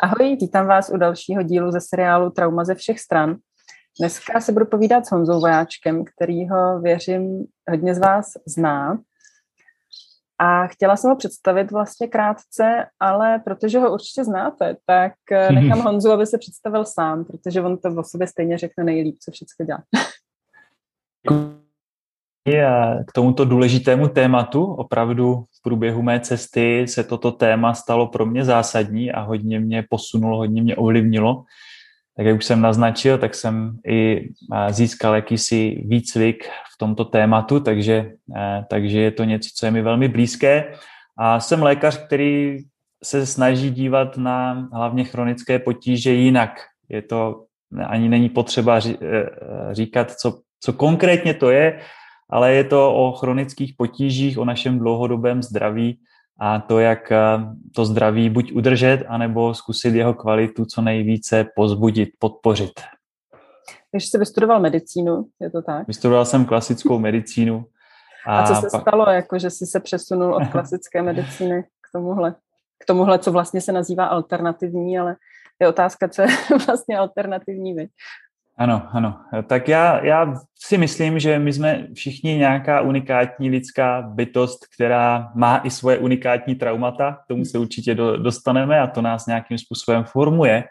Ahoj, vítám vás u dalšího dílu ze seriálu Trauma ze všech stran. Dneska se budu povídat s Honzou Vojáčkem, kterýho věřím hodně z vás zná. A chtěla jsem ho představit vlastně krátce, ale protože ho určitě znáte, tak eh, nechám Honzu, aby se představil sám, protože on to o sobě stejně řekne nejlíp, co všechno dělá. K tomuto důležitému tématu opravdu průběhu mé cesty se toto téma stalo pro mě zásadní a hodně mě posunulo, hodně mě ovlivnilo. Tak jak už jsem naznačil, tak jsem i získal jakýsi výcvik v tomto tématu, takže, takže je to něco, co je mi velmi blízké. A jsem lékař, který se snaží dívat na hlavně chronické potíže jinak. Je to, ani není potřeba e, říkat, co, co konkrétně to je, ale je to o chronických potížích, o našem dlouhodobém zdraví a to, jak eh, to zdraví buď udržet, anebo zkusit jeho kvalitu co nejvíce pozbudit, podpořit. Takže jsi vystudoval medicínu, je to tak? Vystudoval jsem klasickou medicínu. A, a co se pak... stalo, jako že jsi se přesunul od klasické medicíny k tomuhle? K tomuhle, co vlastně se nazývá alternativní, ale je otázka, co je vlastně alternativní, viď? Ano, ano. Tak já, já si myslím, že my jsme všichni nějaká unikátní lidská bytost, která má i svoje unikátní traumata. K tomu se určitě do, dostaneme a to nás nějakým způsobem formuje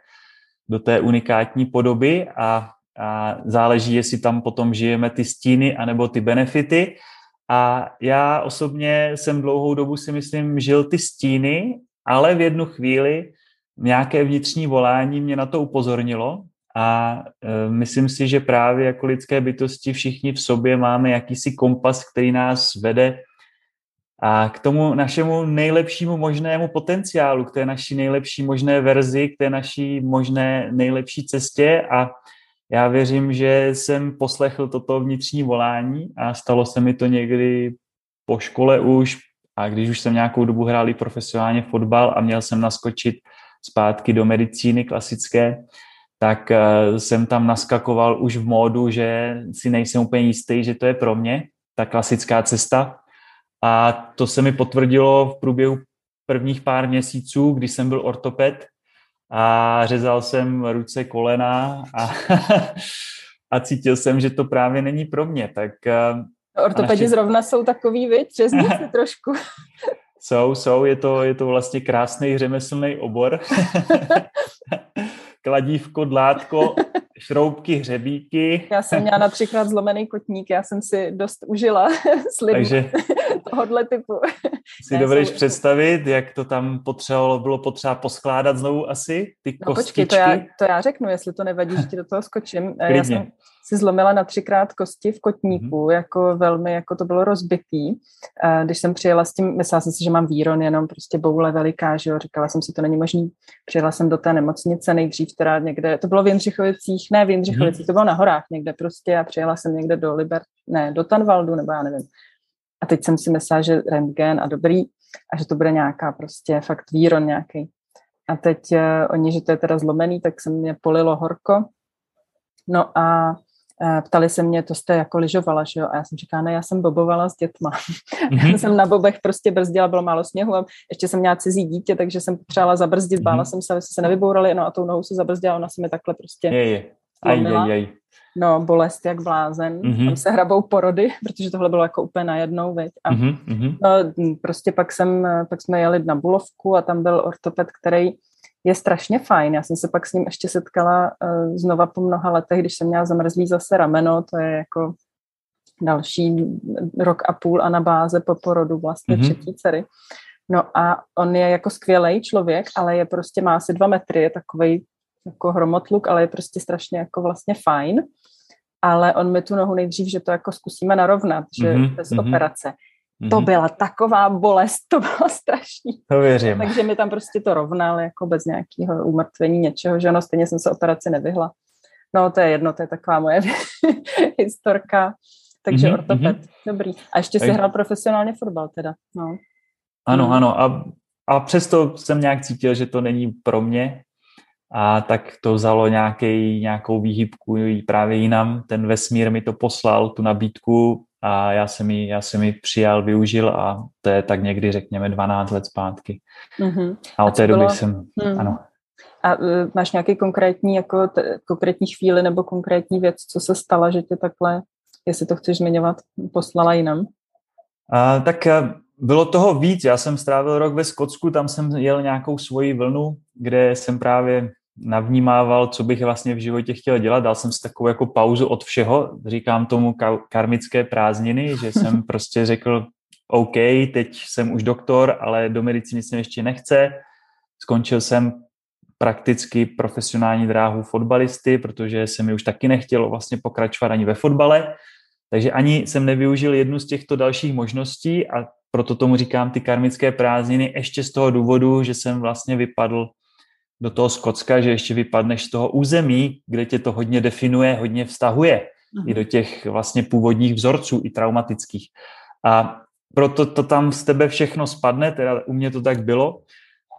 do té unikátní podoby a, a záleží, jestli tam potom žijeme ty stíny anebo ty benefity. A já osobně jsem dlouhou dobu si myslím žil ty stíny, ale v jednu chvíli nějaké vnitřní volání mě na to upozornilo, a e, myslím si, že právě jako lidské bytosti všichni v sobě máme jakýsi kompas, který nás vede a k tomu našemu nejlepšímu možnému potenciálu, k té naší nejlepší možné verzi, k té naší možné nejlepší cestě. A já věřím, že jsem poslechl toto vnitřní volání a stalo se mi to někdy po škole už. A když už jsem nějakou dobu hrál i profesionálně fotbal a měl jsem naskočit zpátky do medicíny klasické, tak eh, jsem tam naskakoval už v módu, že si nejsem úplně jistý, že to je pro mě, ta klasická cesta. A to se mi potvrdilo v průběhu prvních pár měsíců, kdy jsem byl ortoped a řezal jsem ruce, kolena a, a cítil jsem, že to právě není pro mě. Tak, eh, Ortopedi naši... zrovna jsou takový, vy, si trošku. Jsou, jsou, je to, je to vlastně krásný řemeslný obor. kladívko, dlátko, šroubky, hřebíky. Já jsem měla například zlomený kotník, já jsem si dost užila s lidmi Takže tohohle typu. Si dovedeš jsou... představit, jak to tam potřebovalo, bylo potřeba poskládat znovu asi, ty no, kostičky? Počkej, to já, to já řeknu, jestli to nevadí, že ti do toho skočím. Klidně. Já jsem si zlomila na třikrát kosti v kotníku, mm-hmm. jako velmi, jako to bylo rozbitý. Když jsem přijela s tím, myslela jsem si, že mám víron, jenom prostě boule veliká, že jo, říkala jsem si, to není možný. Přijela jsem do té nemocnice nejdřív, teda někde, to bylo v Jindřichovicích, ne v Jindřichovicích, mm-hmm. to bylo na horách někde prostě a přijela jsem někde do Liber, ne, do Tanvaldu, nebo já nevím. A teď jsem si myslela, že rentgen a dobrý, a že to bude nějaká prostě fakt víron nějaký. A teď uh, oni, že to je teda zlomený, tak se mě polilo horko. No a ptali se mě, to jste jako lyžovala, že jo? A já jsem říkala, ne, já jsem bobovala s dětma. Mm-hmm. já jsem na bobech prostě brzdila, bylo málo sněhu a ještě jsem měla cizí dítě, takže jsem potřebovala zabrzdit, bála mm-hmm. jsem se, aby se nevybourali, no a tou nohou se zabrzdila, ona se mi takhle prostě je, je. Aj, aj, aj. No, bolest jak blázen. Mm-hmm. Tam se hrabou porody, protože tohle bylo jako úplně najednou, veď. A mm-hmm. no, prostě pak, jsem, pak jsme jeli na Bulovku a tam byl ortoped, který je strašně fajn. Já jsem se pak s ním ještě setkala uh, znova po mnoha letech, když jsem měla zamrzlý zase rameno, to je jako další rok a půl a na báze po porodu vlastně mm-hmm. třetí dcery. No a on je jako skvělý člověk, ale je prostě, má asi dva metry, je takový jako hromotluk, ale je prostě strašně jako vlastně fajn. Ale on mi tu nohu nejdřív, že to jako zkusíme narovnat, že mm-hmm, bez mm-hmm. operace. Mm-hmm. To byla taková bolest, to bylo strašný. To věřím. Takže mi tam prostě to rovnal jako bez nějakého umrtvení něčeho, že ono stejně jsem se operaci nevyhla. No to je jedno, to je taková moje historka. Takže mm-hmm, ortoped, mm-hmm. dobrý. A ještě si hrál profesionálně fotbal teda. No. Ano, ano. A, a přesto jsem nějak cítil, že to není pro mě, a tak to vzalo nějaký, nějakou výhybku právě jinam. Ten vesmír mi to poslal, tu nabídku a já jsem ji, já jsem ji přijal, využil a to je tak někdy, řekněme, 12 let zpátky. Mm-hmm. A od té doby bylo... jsem, hmm. ano. A uh, máš nějaký konkrétní, jako t- konkrétní chvíli nebo konkrétní věc, co se stala, že tě takhle, jestli to chceš zmiňovat, poslala jinam? A, tak bylo toho víc. Já jsem strávil rok ve Skotsku, tam jsem jel nějakou svoji vlnu, kde jsem právě navnímával, co bych vlastně v životě chtěl dělat. Dal jsem si takovou jako pauzu od všeho, říkám tomu karmické prázdniny, že jsem prostě řekl, OK, teď jsem už doktor, ale do medicíny se ještě nechce. Skončil jsem prakticky profesionální dráhu fotbalisty, protože se mi už taky nechtělo vlastně pokračovat ani ve fotbale. Takže ani jsem nevyužil jednu z těchto dalších možností a proto tomu říkám ty karmické prázdniny, ještě z toho důvodu, že jsem vlastně vypadl do toho Skotska, že ještě vypadneš z toho území, kde tě to hodně definuje, hodně vztahuje mm. i do těch vlastně původních vzorců, i traumatických. A proto to tam z tebe všechno spadne, teda u mě to tak bylo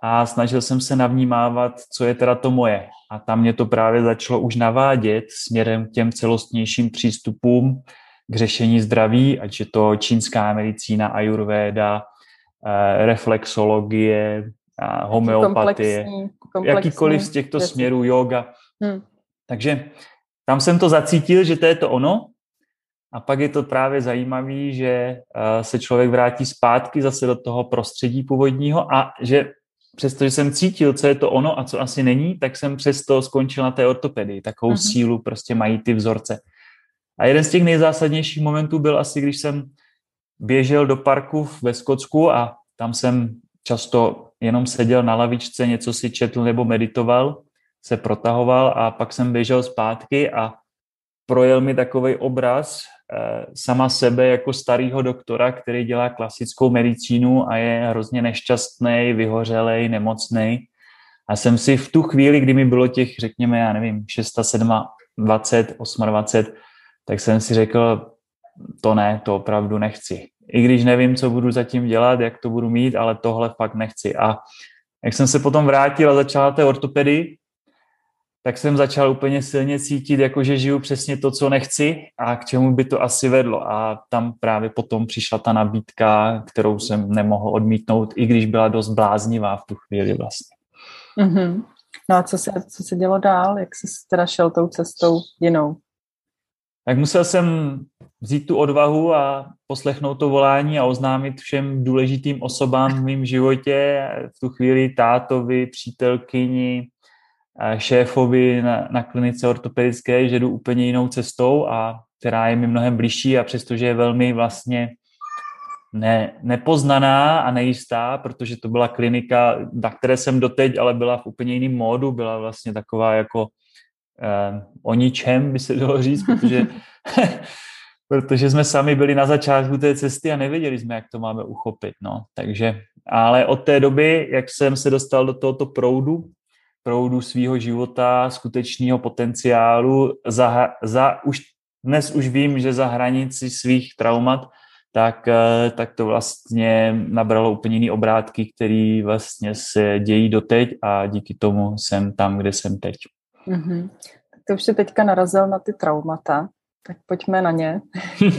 a snažil jsem se navnímávat, co je teda to moje. A tam mě to právě začalo už navádět směrem k těm celostnějším přístupům k řešení zdraví, ať je to čínská medicína, ayurveda, eh, reflexologie, homeopatie, komplexní, komplexní jakýkoliv z těchto věci. směrů, yoga. Hmm. Takže tam jsem to zacítil, že to je to ono. A pak je to právě zajímavé, že eh, se člověk vrátí zpátky zase do toho prostředí původního a že přestože jsem cítil, co je to ono a co asi není, tak jsem přesto skončil na té ortopedii. Takovou uh-huh. sílu prostě mají ty vzorce. A jeden z těch nejzásadnějších momentů byl asi, když jsem běžel do parku ve Skotsku a tam jsem často jenom seděl na lavičce, něco si četl nebo meditoval, se protahoval a pak jsem běžel zpátky a projel mi takový obraz eh, sama sebe jako starého doktora, který dělá klasickou medicínu a je hrozně nešťastný, vyhořelej, nemocný. A jsem si v tu chvíli, kdy mi bylo těch, řekněme, já nevím, 6, 7, 20, 28, tak jsem si řekl, to ne, to opravdu nechci. I když nevím, co budu zatím dělat, jak to budu mít, ale tohle fakt nechci. A jak jsem se potom vrátil a začal té ortopedii, tak jsem začal úplně silně cítit, jako že žiju přesně to, co nechci a k čemu by to asi vedlo. A tam právě potom přišla ta nabídka, kterou jsem nemohl odmítnout, i když byla dost bláznivá v tu chvíli vlastně. Mm-hmm. No a co se, co se dělo dál? Jak jsi teda šel tou cestou jinou? Tak musel jsem vzít tu odvahu a poslechnout to volání a oznámit všem důležitým osobám v mém životě, v tu chvíli tátovi, přítelkyni, šéfovi na, na klinice ortopedické, že jdu úplně jinou cestou a která je mi mnohem blížší a přestože je velmi vlastně ne, nepoznaná a nejistá, protože to byla klinika, na které jsem doteď, ale byla v úplně jiném módu, byla vlastně taková jako o ničem, by se dalo říct, protože, protože jsme sami byli na začátku té cesty a nevěděli jsme, jak to máme uchopit. No. Takže, ale od té doby, jak jsem se dostal do tohoto proudu, proudu svého života, skutečného potenciálu, za, za, už, dnes už vím, že za hranici svých traumat, tak, eh, tak to vlastně nabralo úplně jiný obrátky, které vlastně se dějí doteď a díky tomu jsem tam, kde jsem teď. Mm-hmm. Tak to už se teďka narazil na ty traumata, tak pojďme na ně.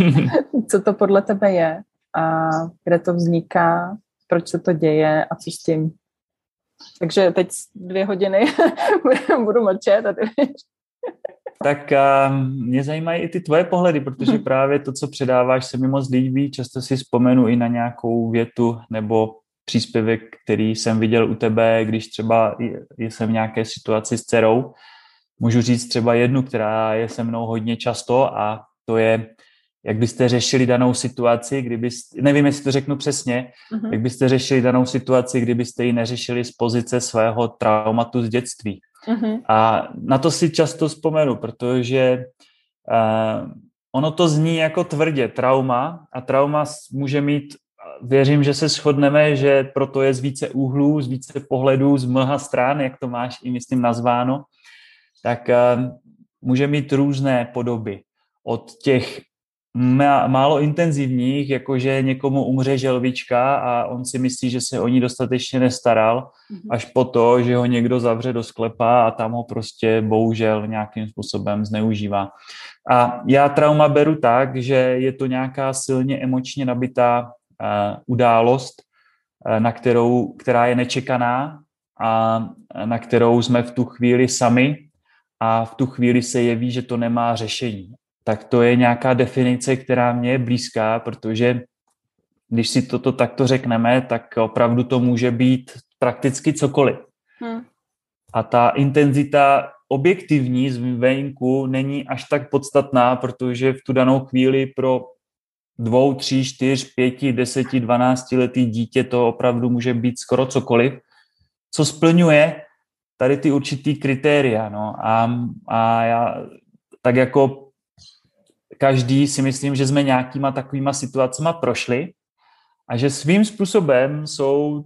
co to podle tebe je a kde to vzniká, proč se to děje a co s tím? Takže teď dvě hodiny budu mlčet a ty tak uh, mě zajímají i ty tvoje pohledy, protože hmm. právě to, co předáváš, se mi moc líbí. Často si vzpomenu i na nějakou větu nebo příspěvek, který jsem viděl u tebe, když třeba jsem v nějaké situaci s dcerou. Můžu říct třeba jednu, která je se mnou hodně často a to je, jak byste řešili danou situaci, kdybyste, nevím, jestli to řeknu přesně, uh-huh. jak byste řešili danou situaci, kdybyste ji neřešili z pozice svého traumatu z dětství. Uh-huh. A na to si často vzpomenu, protože uh, ono to zní jako tvrdě trauma a trauma může mít, věřím, že se shodneme, že proto je z více úhlů, z více pohledů, z mnoha stran, jak to máš i myslím nazváno, tak uh, může mít různé podoby. Od těch málo intenzivních, jakože někomu umře želvička a on si myslí, že se o ní dostatečně nestaral, mm-hmm. až po to, že ho někdo zavře do sklepa a tam ho prostě bohužel nějakým způsobem zneužívá. A já trauma beru tak, že je to nějaká silně emočně nabitá uh, událost, uh, na kterou, která je nečekaná a na kterou jsme v tu chvíli sami a v tu chvíli se jeví, že to nemá řešení. Tak to je nějaká definice, která mě je blízká, protože když si toto takto řekneme, tak opravdu to může být prakticky cokoliv. Hmm. A ta intenzita objektivní zvenku není až tak podstatná, protože v tu danou chvíli pro dvou, tří, čtyř, pěti, deseti, dvanácti letý dítě to opravdu může být skoro cokoliv, co splňuje tady ty určitý kritéria. No. A, a já tak jako každý si myslím, že jsme nějakýma takovýma situacema prošli a že svým způsobem jsou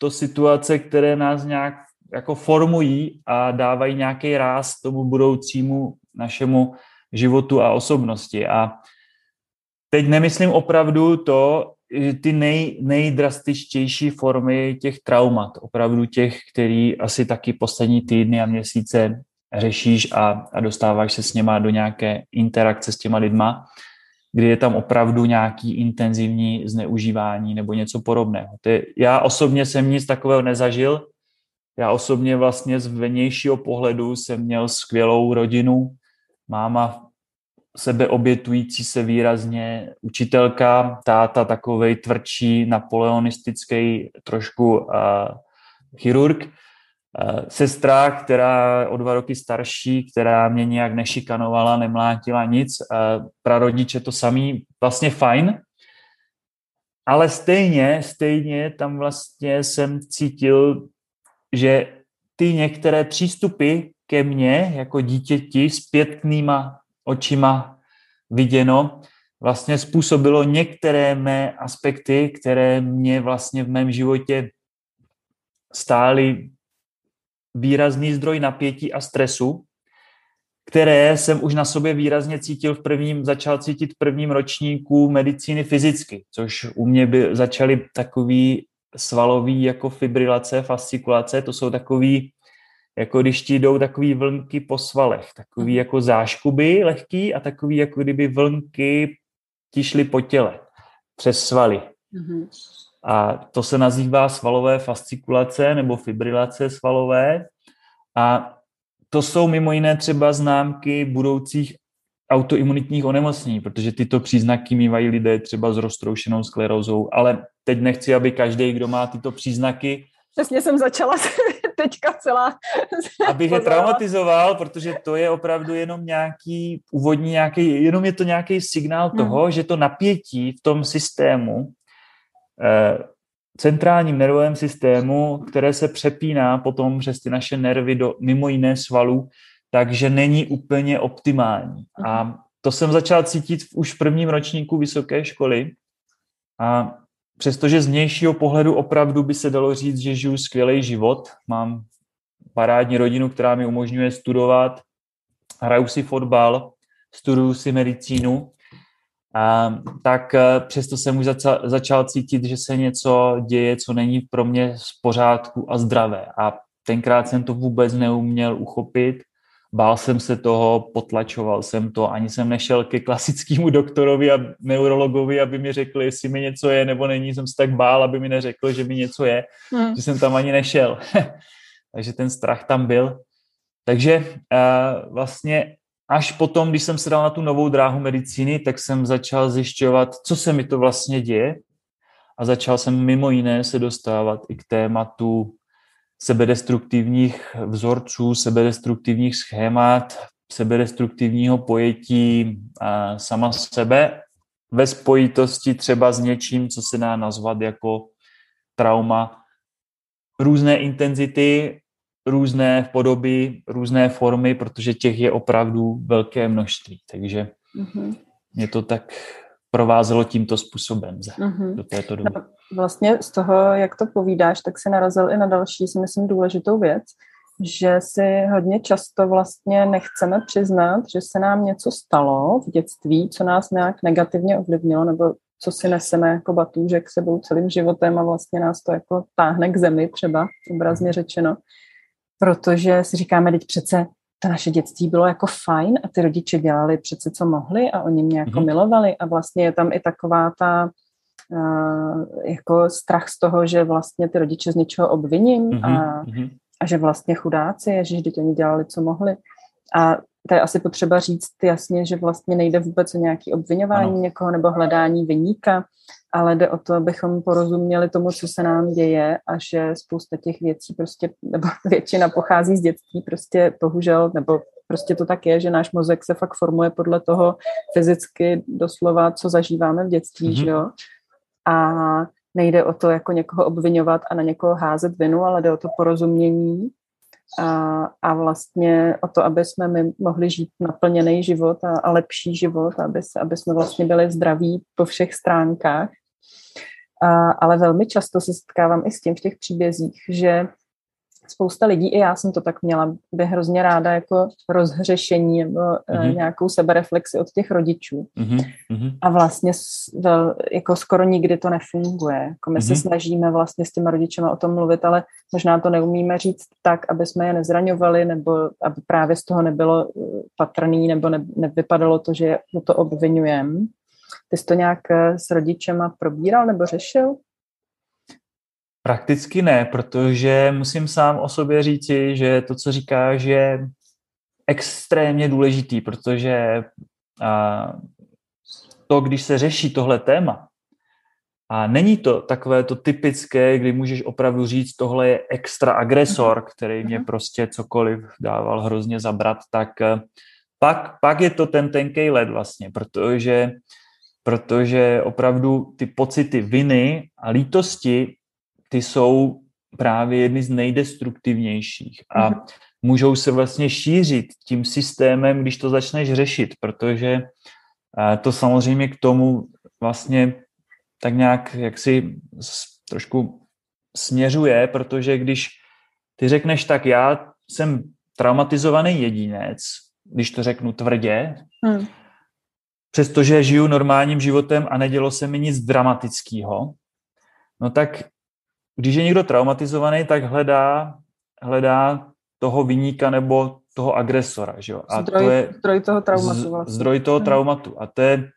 to situace, které nás nějak jako formují a dávají nějaký ráz tomu budoucímu našemu životu a osobnosti. A teď nemyslím opravdu to, ty nej, nejdrastičtější formy těch traumat, opravdu těch, který asi taky poslední týdny a měsíce řešíš a, a dostáváš se s něma do nějaké interakce s těma lidma, kdy je tam opravdu nějaký intenzivní zneužívání nebo něco podobného. Ty, já osobně jsem nic takového nezažil. Já osobně vlastně z vnějšího pohledu jsem měl skvělou rodinu, máma sebeobětující se výrazně, učitelka, táta takovej tvrdší, napoleonistický trošku uh, chirurg, uh, sestra, která o dva roky starší, která mě nějak nešikanovala, nemlátila nic, uh, prarodiče to samý, vlastně fajn, ale stejně, stejně tam vlastně jsem cítil, že ty některé přístupy ke mně jako dítěti zpětnýma očima viděno, vlastně způsobilo některé mé aspekty, které mě vlastně v mém životě stály výrazný zdroj napětí a stresu, které jsem už na sobě výrazně cítil v prvním, začal cítit v prvním ročníku medicíny fyzicky, což u mě by začaly takový svalový jako fibrilace, fascikulace, to jsou takový jako když ti jdou takový vlnky po svalech, takový mhm. jako záškuby lehký a takový jako kdyby vlnky ti šly po těle přes svaly. Mm-hmm. A to se nazývá svalové fascikulace nebo fibrilace svalové. A to jsou mimo jiné třeba známky budoucích autoimunitních onemocnění, protože tyto příznaky mývají lidé třeba s roztroušenou sklerózou, ale teď nechci, aby každý, kdo má tyto příznaky, Přesně jsem začala teďka celá. Abych je traumatizoval, protože to je opravdu jenom nějaký úvodní, nějaký, jenom je to nějaký signál hmm. toho, že to napětí v tom systému, eh, centrálním nervovém systému, které se přepíná potom přes ty naše nervy do mimo jiné svalů, takže není úplně optimální. A hmm. to jsem začal cítit už v prvním ročníku vysoké školy a přestože z vnějšího pohledu opravdu by se dalo říct, že žiju skvělý život, mám parádní rodinu, která mi umožňuje studovat, hraju si fotbal, studuju si medicínu, a, tak e, přesto jsem už začal, začal cítit, že se něco děje, co není pro mě z pořádku a zdravé. A tenkrát jsem to vůbec neuměl uchopit bál jsem se toho, potlačoval jsem to, ani jsem nešel ke klasickému doktorovi a neurologovi, aby mi řekl, jestli mi něco je nebo není, jsem se tak bál, aby mi neřekl, že mi něco je, hmm. že jsem tam ani nešel. Takže ten strach tam byl. Takže uh, vlastně až potom, když jsem se dal na tu novou dráhu medicíny, tak jsem začal zjišťovat, co se mi to vlastně děje a začal jsem mimo jiné se dostávat i k tématu sebedestruktivních vzorců, sebedestruktivních schémat, sebedestruktivního pojetí a sama sebe ve spojitosti třeba s něčím, co se dá nazvat jako trauma. Různé intenzity, různé podoby, různé formy, protože těch je opravdu velké množství. Takže mm-hmm. mě to tak provázelo tímto způsobem mm-hmm. do této doby. No, vlastně z toho, jak to povídáš, tak si narazil i na další, si myslím, důležitou věc, že si hodně často vlastně nechceme přiznat, že se nám něco stalo v dětství, co nás nějak negativně ovlivnilo, nebo co si neseme jako batůžek sebou celým životem a vlastně nás to jako táhne k zemi třeba, obrazně řečeno. Protože si říkáme, teď přece to naše dětství bylo jako fajn a ty rodiče dělali přece, co mohli a oni mě jako mm-hmm. milovali a vlastně je tam i taková ta jako strach z toho, že vlastně ty rodiče z něčeho obviním mm-hmm. a, mhm. a že vlastně chudáci, že oni dělali, co mohli. A to je asi potřeba říct jasně, že vlastně nejde vůbec o nějaké obvinování ano. někoho nebo hledání vyníka, ale jde o to, abychom porozuměli tomu, co se nám děje a že spousta těch věcí prostě, nebo většina pochází z dětství, prostě bohužel, nebo prostě to tak je, že náš mozek se fakt formuje podle toho fyzicky doslova, co zažíváme v dětství, mm-hmm. že jo. A nejde o to jako někoho obvinovat a na někoho házet vinu, ale jde o to porozumění a, a vlastně o to, aby jsme my mohli žít naplněný život a, a lepší život, aby, aby jsme vlastně byli zdraví po všech stránkách. A, ale velmi často se setkávám i s tím v těch příbězích, že spousta lidí, i já jsem to tak měla, by hrozně ráda jako rozhřešení nebo mm-hmm. nějakou sebereflexi od těch rodičů. Mm-hmm. A vlastně vel, jako skoro nikdy to nefunguje. Jako my mm-hmm. se mhm. snažíme vlastně s těma rodičema o tom mluvit, ale možná to neumíme říct tak, aby jsme je nezraňovali, nebo aby právě z toho nebylo eh, patrný, nebo ne, nevypadalo to, že to obvinujeme. Ty jsi to nějak eh, s rodičema probíral nebo řešil? Prakticky ne, protože musím sám o sobě říci, že to, co říkáš, je extrémně důležitý, protože a, to, když se řeší tohle téma, a není to takové to typické, kdy můžeš opravdu říct, tohle je extra agresor, mhm. který mě mhm. prostě cokoliv dával hrozně zabrat, tak eh, pak, pak je to ten tenkej led vlastně, protože, protože opravdu ty pocity viny a lítosti ty jsou právě jedny z nejdestruktivnějších a mm-hmm. můžou se vlastně šířit tím systémem, když to začneš řešit, protože to samozřejmě k tomu vlastně tak nějak jaksi trošku směřuje, protože když ty řekneš tak, já jsem traumatizovaný jedinec, když to řeknu tvrdě, hmm. přestože žiju normálním životem a nedělo se mi nic dramatického, no tak když je někdo traumatizovaný, tak hledá, hledá toho vyníka nebo toho agresora. Že jo? A zdroj, to je zdroj toho traumatu. Vlastně. Zdroj toho hmm. traumatu. A to je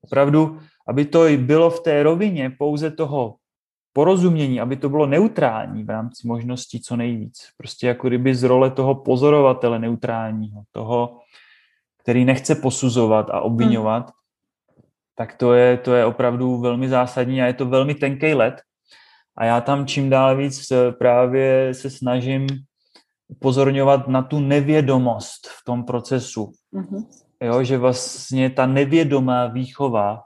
opravdu, aby to bylo v té rovině pouze toho porozumění, aby to bylo neutrální v rámci možností co nejvíc. Prostě jako kdyby z role toho pozorovatele neutrálního, toho, který nechce posuzovat a obvinovat, hmm. tak to je, to je opravdu velmi zásadní a je to velmi tenký let, a já tam čím dál víc eh, právě se snažím upozorňovat na tu nevědomost v tom procesu. Mm-hmm. Jo, že vlastně ta nevědomá výchova,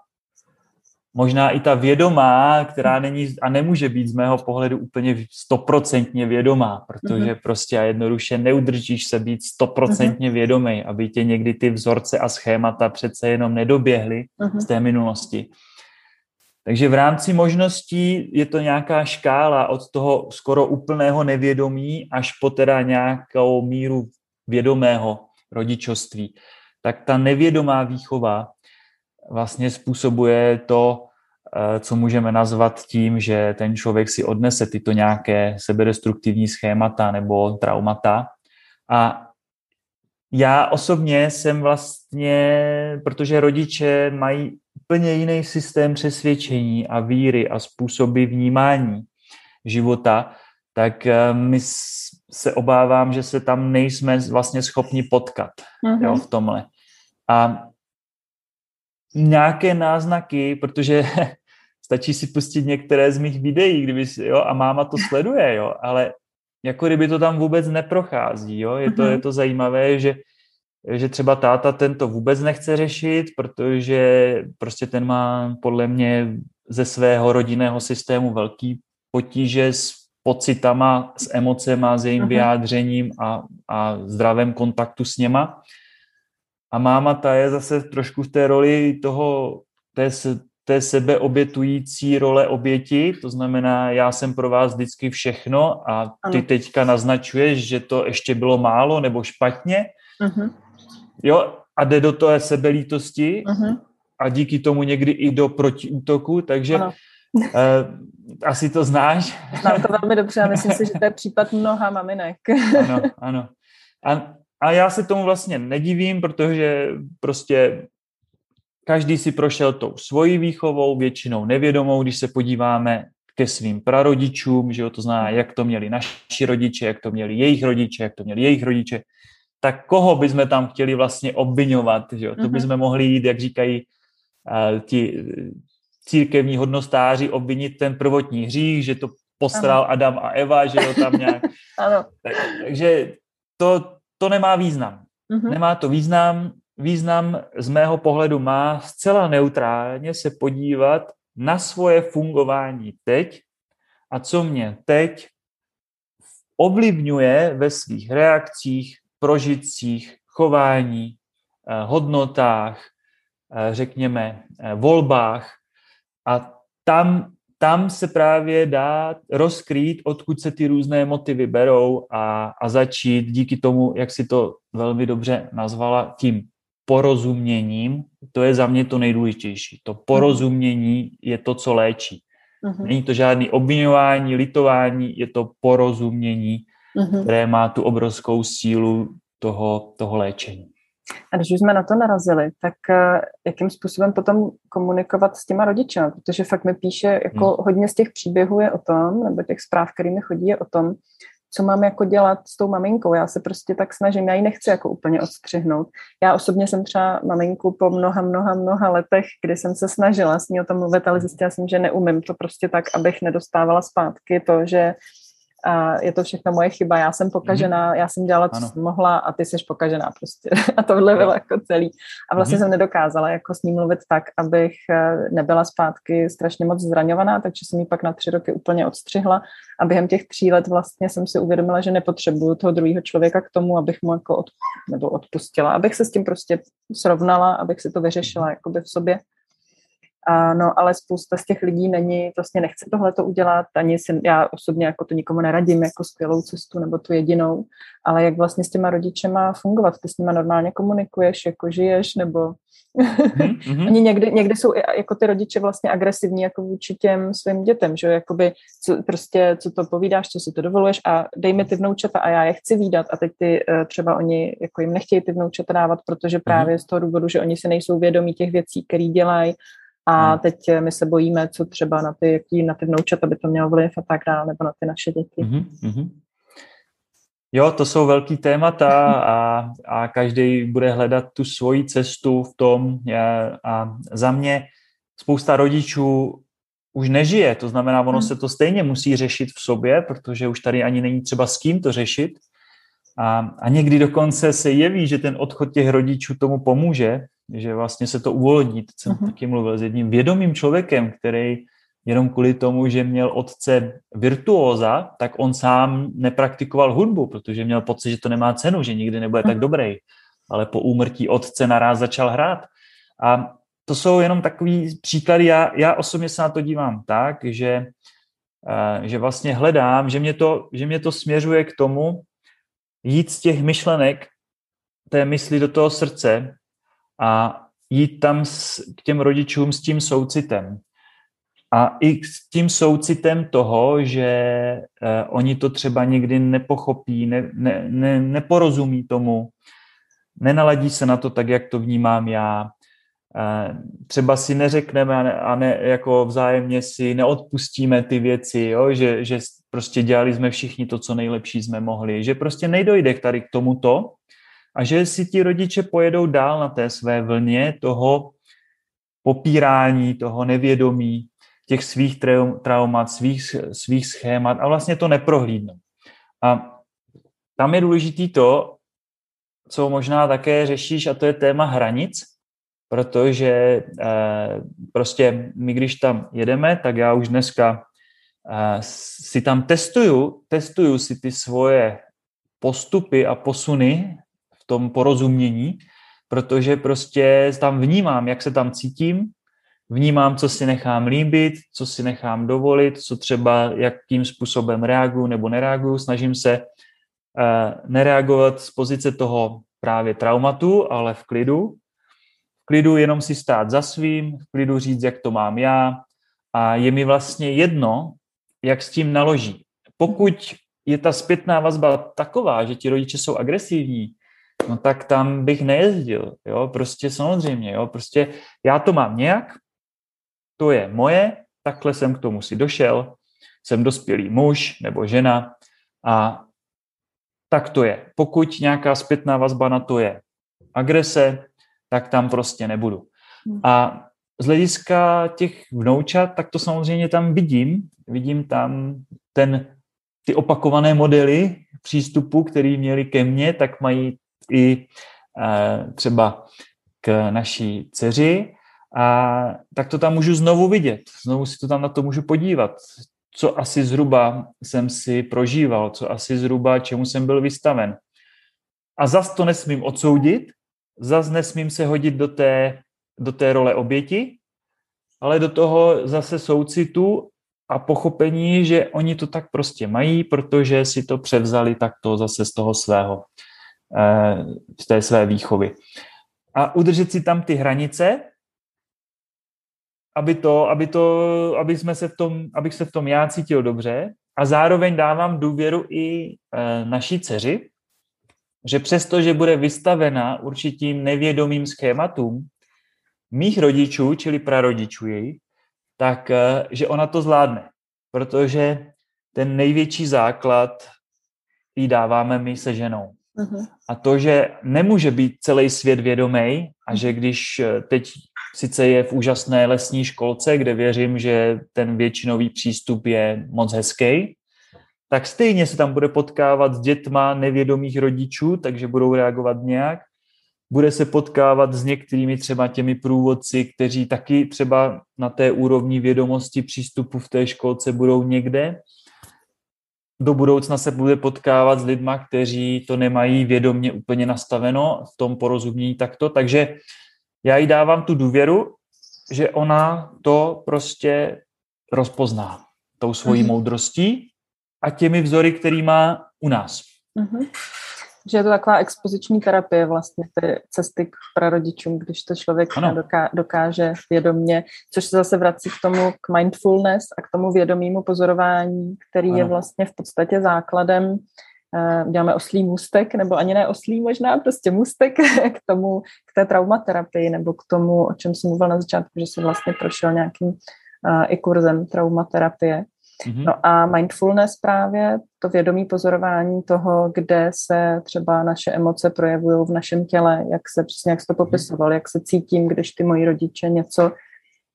možná i ta vědomá, která není a nemůže být z mého pohledu úplně stoprocentně vědomá, protože mm-hmm. prostě a jednoduše neudržíš se být stoprocentně mm-hmm. vědomý, aby tě někdy ty vzorce a schémata přece jenom nedoběhly mm-hmm. z té minulosti. Takže v rámci možností je to nějaká škála od toho skoro úplného nevědomí až po teda nějakou míru vědomého rodičovství. Tak ta nevědomá výchova vlastně způsobuje to, eh, co můžeme nazvat tím, že ten člověk si odnese tyto nějaké sebedestruktivní schémata nebo traumata. A já osobně jsem vlastně, protože rodiče mají úplně jiný systém přesvědčení a víry a způsoby vnímání života, tak eh, my se obávám, že se tam nejsme vlastně schopni potkat mm-hmm. jo, v tomhle. A nějaké náznaky, protože stačí si pustit některé z mých videí, kdyby, jo, a máma to sleduje, jo, ale jako kdyby to tam vůbec neprochází, jo, je to, mm-hmm. je to zajímavé, že že třeba táta ten to vůbec nechce řešit, protože prostě ten má podle mě ze svého rodinného systému velký potíže s pocitama, s emocema, s jejím uh-huh. vyjádřením a, a zdravém kontaktu s něma. A máma ta je zase trošku v té roli toho, té, té sebeobětující role oběti, to znamená, já jsem pro vás vždycky všechno a ty ano. teďka naznačuješ, že to ještě bylo málo nebo špatně. Uh-huh. Jo, a jde do toho sebelítosti uh-huh. a díky tomu někdy i do protiútoku, takže ano. Uh, asi to znáš. Znám to velmi dobře a myslím si, že to je případ mnoha maminek. ano, ano. A, a já se tomu vlastně nedivím, protože prostě každý si prošel tou svojí výchovou, většinou nevědomou, když se podíváme ke svým prarodičům, že jo, to znamená, jak to měli naši rodiče, jak to měli jejich rodiče, jak to měli jejich rodiče, tak koho bychom tam chtěli vlastně obvinovat, že jo? To mhm. bychom mohli jít, jak říkají uh, ti církevní hodnostáři, obvinit ten prvotní hřích, že to postral ano. Adam a Eva, že jo, tam nějak. ano. Tak, takže to, to nemá význam. Uh-huh. Nemá to význam. Význam z mého pohledu má zcela neutrálně se podívat na svoje fungování teď a co mě teď ovlivňuje ve svých reakcích, prožitcích, chování, eh, hodnotách, eh, řekněme, eh, volbách. A tam, tam se právě dá rozkrýt, odkud se ty různé motivy berou a, a začít díky tomu, jak si to velmi dobře nazvala, tím porozuměním, to je za mě to nejdůležitější. To porozumění je to, co léčí. Uh-huh. Není to žádný obvinování, litování, je to porozumění, uh-huh. které má tu obrovskou sílu toho, toho léčení. A když už jsme na to narazili, tak uh, jakým způsobem potom komunikovat s těma rodiči? Protože fakt mi píše, jako hmm. hodně z těch příběhů je o tom, nebo těch zpráv, kterými chodí, je o tom, co mám jako dělat s tou maminkou. Já se prostě tak snažím, já ji nechci jako úplně odstřihnout. Já osobně jsem třeba maminku po mnoha, mnoha, mnoha letech, kdy jsem se snažila s ní o tom mluvit, ale zjistila jsem, že neumím to prostě tak, abych nedostávala zpátky to, že a je to všechno moje chyba, já jsem pokažená, mm-hmm. já jsem dělala, co ano. jsem mohla a ty jsi pokažená prostě. A tohle bylo jako celý. A vlastně mm-hmm. jsem nedokázala jako s ním mluvit tak, abych eh, nebyla zpátky strašně moc zraňovaná, takže jsem ji pak na tři roky úplně odstřihla a během těch tří let vlastně jsem si uvědomila, že nepotřebuju toho druhého člověka k tomu, abych mu jako od, nebo odpustila, abych se s tím prostě srovnala, abych si to vyřešila mhm. jakoby v sobě a no, ale spousta z těch lidí není, vlastně nechce tohle to udělat, ani si, já osobně jako to nikomu neradím jako skvělou cestu nebo tu jedinou, ale jak vlastně s těma rodičema fungovat, ty s nima normálně komunikuješ, jako žiješ, nebo mm-hmm. oni někdy, někdy jsou jako ty rodiče vlastně agresivní jako vůči těm svým dětem, že jakoby co, prostě, co to povídáš, co si to dovoluješ a dej mi ty vnoučata a já je chci výdat a teď ty eh, třeba oni jako jim nechtějí ty vnoučata dávat, protože mhm. právě mm-hmm. z toho důvodu, že oni si nejsou vědomí těch věcí, které dělají a hmm. teď eh, my se bojíme, co třeba na ty, jaký na ty vnoučata by to mělo vliv a tak dále, nebo na ty naše děti. Mm-hmm. Jo, to jsou velký témata a, a každý bude hledat tu svoji cestu v tom. A za mě spousta rodičů už nežije, to znamená, ono hmm. se to stejně musí řešit v sobě, protože už tady ani není třeba s kým to řešit. A, a někdy dokonce se jeví, že ten odchod těch rodičů tomu pomůže, že vlastně se to uvolní. Teď jsem uh-huh. taky mluvil s jedním vědomým člověkem, který jenom kvůli tomu, že měl otce virtuóza, tak on sám nepraktikoval hudbu, protože měl pocit, že to nemá cenu, že nikdy nebude uh-huh. tak dobrý. Ale po úmrtí otce naraz začal hrát. A to jsou jenom takový příklady. Já, já osobně se na to dívám tak, že, uh, že vlastně hledám, že mě, to, že mě to směřuje k tomu, jít z těch myšlenek té mysli do toho srdce a jít tam s, k těm rodičům s tím soucitem. A i s tím soucitem toho, že eh, oni to třeba někdy nepochopí, ne, ne, ne, neporozumí tomu, nenaladí se na to tak, jak to vnímám já. Eh, třeba si neřekneme a, ne, a ne, jako vzájemně si neodpustíme ty věci, jo? Že, že prostě dělali jsme všichni to, co nejlepší jsme mohli, že prostě nejdojde tady k tomuto, a že si ti rodiče pojedou dál na té své vlně toho popírání, toho nevědomí, těch svých traumat, svých, svých schémat a vlastně to neprohlídnou. A tam je důležitý to, co možná také řešíš, a to je téma hranic, protože eh, prostě my, když tam jedeme, tak já už dneska eh, si tam testuju, testuju si ty svoje postupy a posuny tom porozumění, protože prostě tam vnímám, jak se tam cítím, vnímám, co si nechám líbit, co si nechám dovolit, co třeba jakým způsobem reaguju nebo nereaguju. Snažím se uh, nereagovat z pozice toho právě traumatu, ale v klidu. V klidu jenom si stát za svým, v klidu říct, jak to mám já a je mi vlastně jedno, jak s tím naloží. Pokud je ta zpětná vazba taková, že ti rodiče jsou agresivní, no tak tam bych nejezdil, jo, prostě samozřejmě, jo, prostě já to mám nějak, to je moje, takhle jsem k tomu si došel, jsem dospělý muž nebo žena a tak to je. Pokud nějaká zpětná vazba na to je agrese, tak tam prostě nebudu. Hmm. A z hlediska těch vnoučat, tak to samozřejmě tam vidím. Vidím tam ten, ty opakované modely přístupu, který měli ke mně, tak mají i e, třeba k naší dceři. A tak to tam můžu znovu vidět. Znovu si to tam na to můžu podívat. Co asi zhruba jsem si prožíval, co asi zhruba čemu jsem byl vystaven. A zas to nesmím odsoudit, zas nesmím se hodit do té, do té role oběti, ale do toho zase soucitu a pochopení, že oni to tak prostě mají, protože si to převzali takto zase z toho svého, eh, z té své výchovy. A udržet si tam ty hranice, aby to, aby to, aby jsme se v tom, abych se v tom já cítil dobře a zároveň dávám důvěru i eh, naší dceři, že přesto, že bude vystavena určitým nevědomým schématům mých rodičů, čili prarodičů jejich, tak eh, že ona to zvládne, protože ten největší základ jí dáváme my se ženou. Uh-huh. A to, že nemůže být celý svět vědomý a že když eh, teď sice je v úžasné lesní školce, kde věřím, že ten většinový přístup je moc hezký, tak stejně se tam bude potkávat s dětma nevědomých rodičů, takže budou reagovat nějak. Bude se potkávat s některými třeba těmi průvodci, kteří taky třeba na té úrovni vědomosti přístupu v té školce budou někde. Do budoucna se bude potkávat s lidma, kteří to nemají vědomně úplně nastaveno v tom porozumění takto. Takže já jí dávám tu důvěru, že ona to prostě rozpozná tou svojí mm-hmm. moudrostí a těmi vzory, který má u nás. Mm-hmm. Že je to taková expoziční terapie vlastně, ty cesty k prarodičům, když to člověk doká, dokáže vědomně, což se zase vrací k tomu k mindfulness a k tomu vědomému pozorování, který ano. je vlastně v podstatě základem uh, děláme oslý můstek, nebo ani ne oslý možná, prostě můstek k tomu, k té traumaterapii, nebo k tomu, o čem jsem mluvil na začátku, že jsem vlastně prošel nějakým uh, i kurzem traumaterapie. Mm-hmm. No a mindfulness právě, to vědomí pozorování toho, kde se třeba naše emoce projevují v našem těle, jak se přesně, jak jsi to mhm. popisoval, jak se cítím, když ty moji rodiče něco,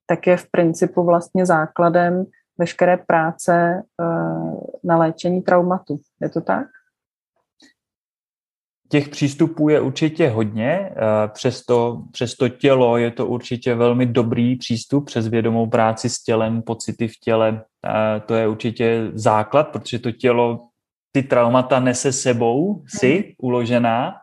tak je v principu vlastně základem veškeré práce uh, na léčení traumatu. Je to tak? Těch přístupů je určitě hodně, přes to, přes to tělo je to určitě velmi dobrý přístup přes vědomou práci s tělem, pocity v těle, to je určitě základ, protože to tělo ty traumata nese sebou, si uložená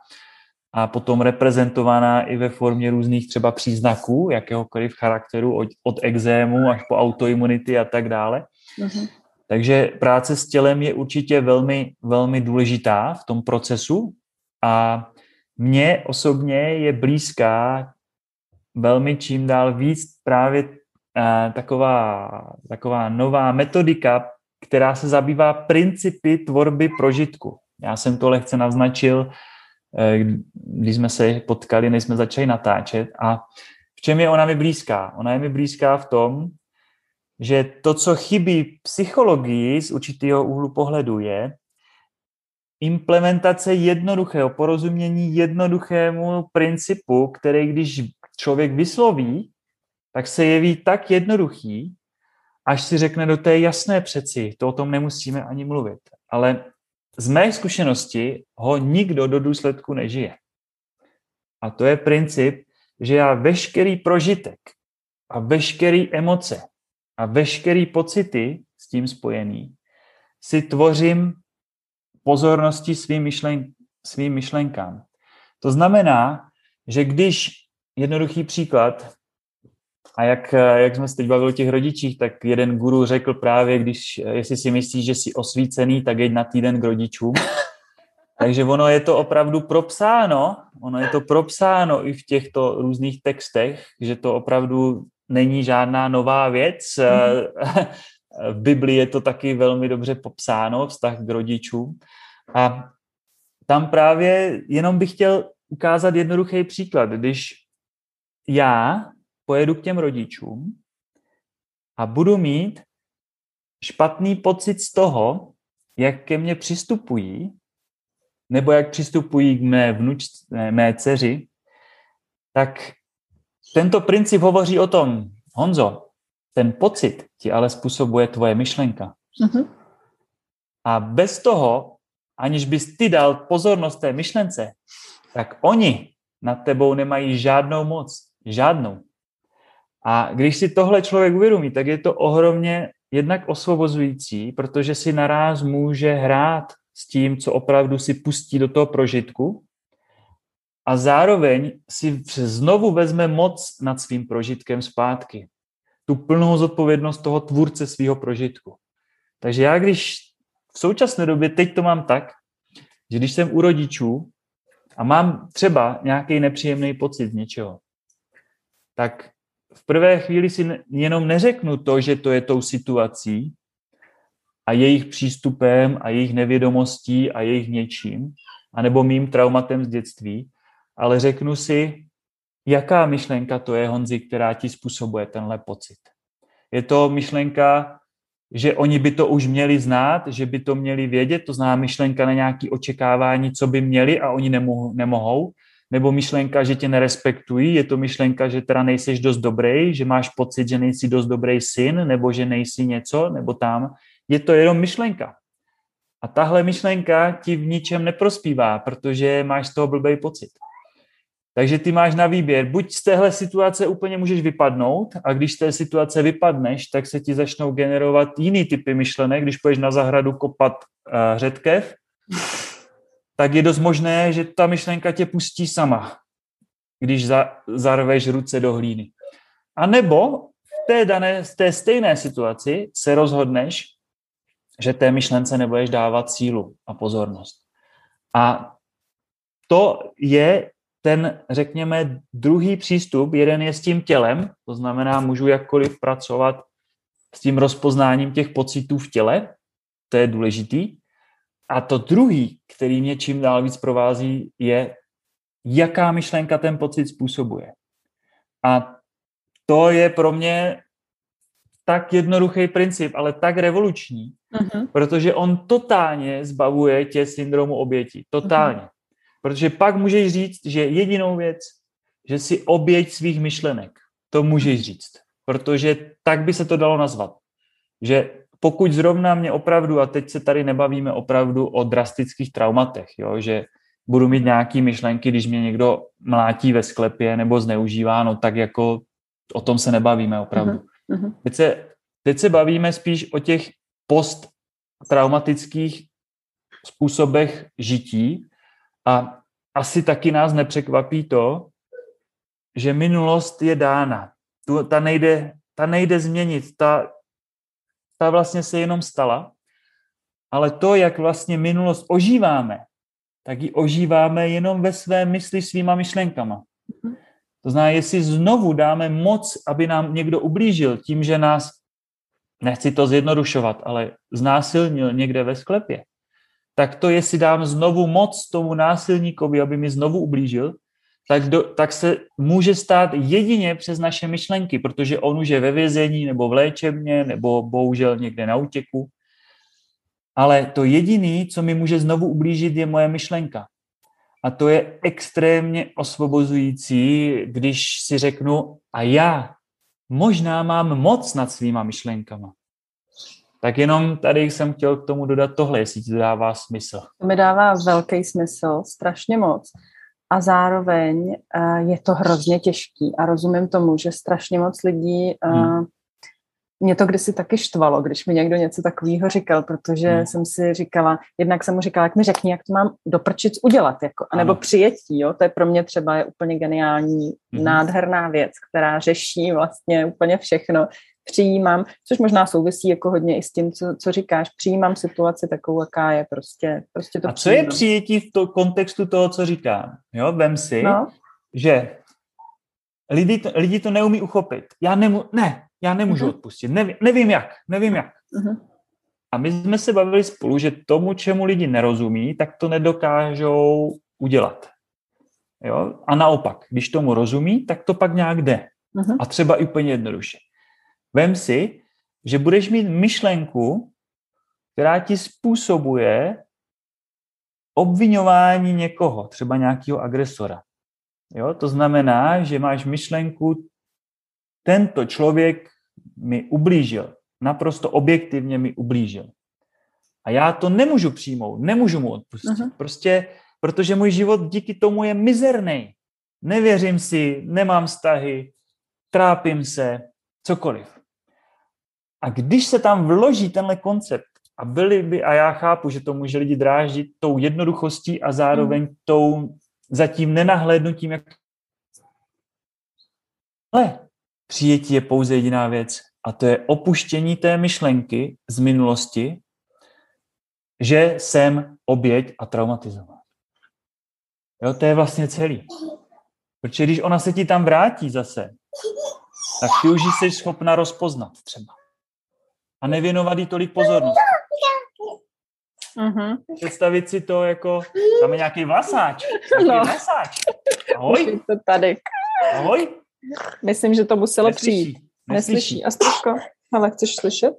a potom reprezentovaná i ve formě různých třeba příznaků, jakéhokoliv charakteru, od, od exému až po autoimunity a tak dále. Uh-huh. Takže práce s tělem je určitě velmi, velmi důležitá v tom procesu a mně osobně je blízká velmi čím dál víc právě uh, taková, taková nová metodika, která se zabývá principy tvorby prožitku. Já jsem to lehce naznačil, eh, když jsme se potkali, než jsme začali natáčet. A v čem je ona mi blízká? Ona je mi blízká v tom, že to, co chybí psychologii z určitého úhlu pohledu, je, implementace jednoduchého, porozumění jednoduchému principu, který když člověk vysloví, tak se jeví tak jednoduchý, až si řekne, do té jasné přeci, to o tom nemusíme ani mluvit. Ale z mé zkušenosti ho nikdo do důsledku nežije. A to je princip, že já veškerý prožitek a veškerý emoce a veškerý pocity s tím spojený si tvořím pozornosti svým, myšlen, svým myšlenkám. To znamená, že když, jednoduchý příklad, a jak, jak jsme se teď bavili o těch rodičích, tak jeden guru řekl právě, když, jestli si myslíš, že jsi osvícený, tak jeď na týden k rodičům. Takže ono je to opravdu propsáno, ono je to propsáno i v těchto různých textech, že to opravdu není žádná nová věc. Mm-hmm. V Biblii je to taky velmi dobře popsáno, vztah k rodičům. A tam právě jenom bych chtěl ukázat jednoduchý příklad. Když já pojedu k těm rodičům a budu mít špatný pocit z toho, jak ke mně přistupují, nebo jak přistupují k mé vnučce, mé dceři, tak tento princip hovoří o tom, Honzo, ten pocit ti ale způsobuje tvoje myšlenka. Mm-hmm. A bez toho, aniž bys ty dal pozornost té myšlence, tak oni nad tebou nemají žádnou moc. Žádnou. A když si tohle člověk uvědomí, tak je to ohromně jednak osvobozující, protože si naráz může hrát s tím, co opravdu si pustí do toho prožitku a zároveň si znovu vezme moc nad svým prožitkem zpátky. Tu plnou zodpovědnost toho tvůrce svého prožitku. Takže já když v současné době, teď to mám tak, že když jsem u rodičů a mám třeba nějaký nepříjemný pocit z něčeho, tak v prvé chvíli si jenom neřeknu to, že to je tou situací a jejich přístupem a jejich nevědomostí a jejich něčím, anebo mým traumatem z dětství, ale řeknu si, jaká myšlenka to je, Honzi, která ti způsobuje tenhle pocit. Je to myšlenka, že oni by to už měli znát, že by to měli vědět, to znamená myšlenka na nějaké očekávání, co by měli a oni nemohou, nemohou, nebo myšlenka, že tě nerespektují, je to myšlenka, že teda nejseš dost dobrý, že máš pocit, že nejsi dost dobrý syn, nebo že nejsi něco, nebo tam. Je to jenom myšlenka. A tahle myšlenka ti v ničem neprospívá, protože máš z toho blbý pocit. Takže ty máš na výběr, buď z téhle situace úplně můžeš vypadnout a když z té situace vypadneš, tak se ti začnou generovat jiný typy myšlenek, když půjdeš na zahradu kopat uh, řetkev, tak je dost možné, že ta myšlenka tě pustí sama, když za, zarveš ruce do hlíny. A nebo v té, dané, v té stejné situaci se rozhodneš, že té myšlence nebudeš dávat sílu a pozornost. A to je ten, řekněme, druhý přístup, jeden je s tím tělem, to znamená, můžu jakkoliv pracovat s tím rozpoznáním těch pocitů v těle, to je důležitý. A to druhý, který mě čím dál víc provází, je, jaká myšlenka ten pocit způsobuje. A to je pro mě tak jednoduchý princip, ale tak revoluční, uh-huh. protože on totálně zbavuje tě syndromu oběti. Totálně. Uh-huh. Protože pak můžeš říct, že jedinou věc, že si oběť svých myšlenek. To můžeš říct. Protože tak by se to dalo nazvat. Že pokud zrovna mě opravdu, a teď se tady nebavíme opravdu o drastických traumatech, jo, že budu mít nějaké myšlenky, když mě někdo mlátí ve sklepě nebo zneužívá, no tak jako o tom se nebavíme opravdu. Uh-huh. Teď, se, teď se bavíme spíš o těch posttraumatických způsobech žití, a asi taky nás nepřekvapí to, že minulost je dána. Tu, ta, nejde, ta nejde změnit, ta, ta vlastně se jenom stala, ale to, jak vlastně minulost ožíváme, tak ji ožíváme jenom ve své mysli svýma myšlenkama. To znamená, jestli znovu dáme moc, aby nám někdo ublížil tím, že nás, nechci to zjednodušovat, ale znásilnil někde ve sklepě, tak to, jestli dám znovu moc tomu násilníkovi, aby mi znovu ublížil, tak, do, tak se může stát jedině přes naše myšlenky, protože on už je ve vězení nebo v léčebně nebo bohužel někde na útěku. Ale to jediné, co mi může znovu ublížit, je moje myšlenka. A to je extrémně osvobozující, když si řeknu, a já možná mám moc nad svýma myšlenkama. Tak jenom tady jsem chtěl k tomu dodat tohle, jestli ti to dává smysl. To mi dává velký smysl, strašně moc. A zároveň uh, je to hrozně těžký a rozumím tomu, že strašně moc lidí uh, hmm. Mě to kdysi taky štvalo, když mi někdo něco takového říkal, protože hmm. jsem si říkala, jednak jsem mu říkala, jak mi řekni, jak to mám doprčit udělat, jako, nebo přijetí, jo, to je pro mě třeba je úplně geniální, hmm. nádherná věc, která řeší vlastně úplně všechno, přijímám, což možná souvisí jako hodně i s tím, co, co říkáš, přijímám situaci takovou, jaká je prostě, prostě to A co přijímám. je přijetí v to, kontextu toho, co říkám? Jo, vem si, no. že lidi to, lidi to neumí uchopit. Já nemu, ne, já nemůžu uh-huh. odpustit, nevím, nevím jak, nevím jak. Uh-huh. a my jsme se bavili spolu, že tomu, čemu lidi nerozumí, tak to nedokážou udělat. Jo? A naopak, když tomu rozumí, tak to pak nějak jde. Uh-huh. A třeba i úplně jednoduše. Vem si, že budeš mít myšlenku, která ti způsobuje obvinování někoho, třeba nějakého agresora. Jo? To znamená, že máš myšlenku, tento člověk mi ublížil, naprosto objektivně mi ublížil. A já to nemůžu přijmout, nemůžu mu odpustit. Uh-huh. Prostě, protože můj život díky tomu je mizerný. Nevěřím si, nemám vztahy, trápím se, cokoliv. A když se tam vloží tenhle koncept a byli by, a já chápu, že to může lidi dráždit tou jednoduchostí a zároveň mm. tou zatím nenahlédnutím, jak ale přijetí je pouze jediná věc a to je opuštění té myšlenky z minulosti, že jsem oběť a traumatizovaný. Jo, to je vlastně celý. Protože když ona se ti tam vrátí zase, tak ty už jsi schopna rozpoznat třeba. A nevěnovat jí tolik pozornosti. Uh-huh. Představit si to jako, tam je nějaký vlasáč. Nějaký no. vlasáč. Ahoj. To tady. Ahoj. Myslím, že to muselo Neslyší. přijít. Neslyší. Neslyší. A Struško, ale chceš slyšet?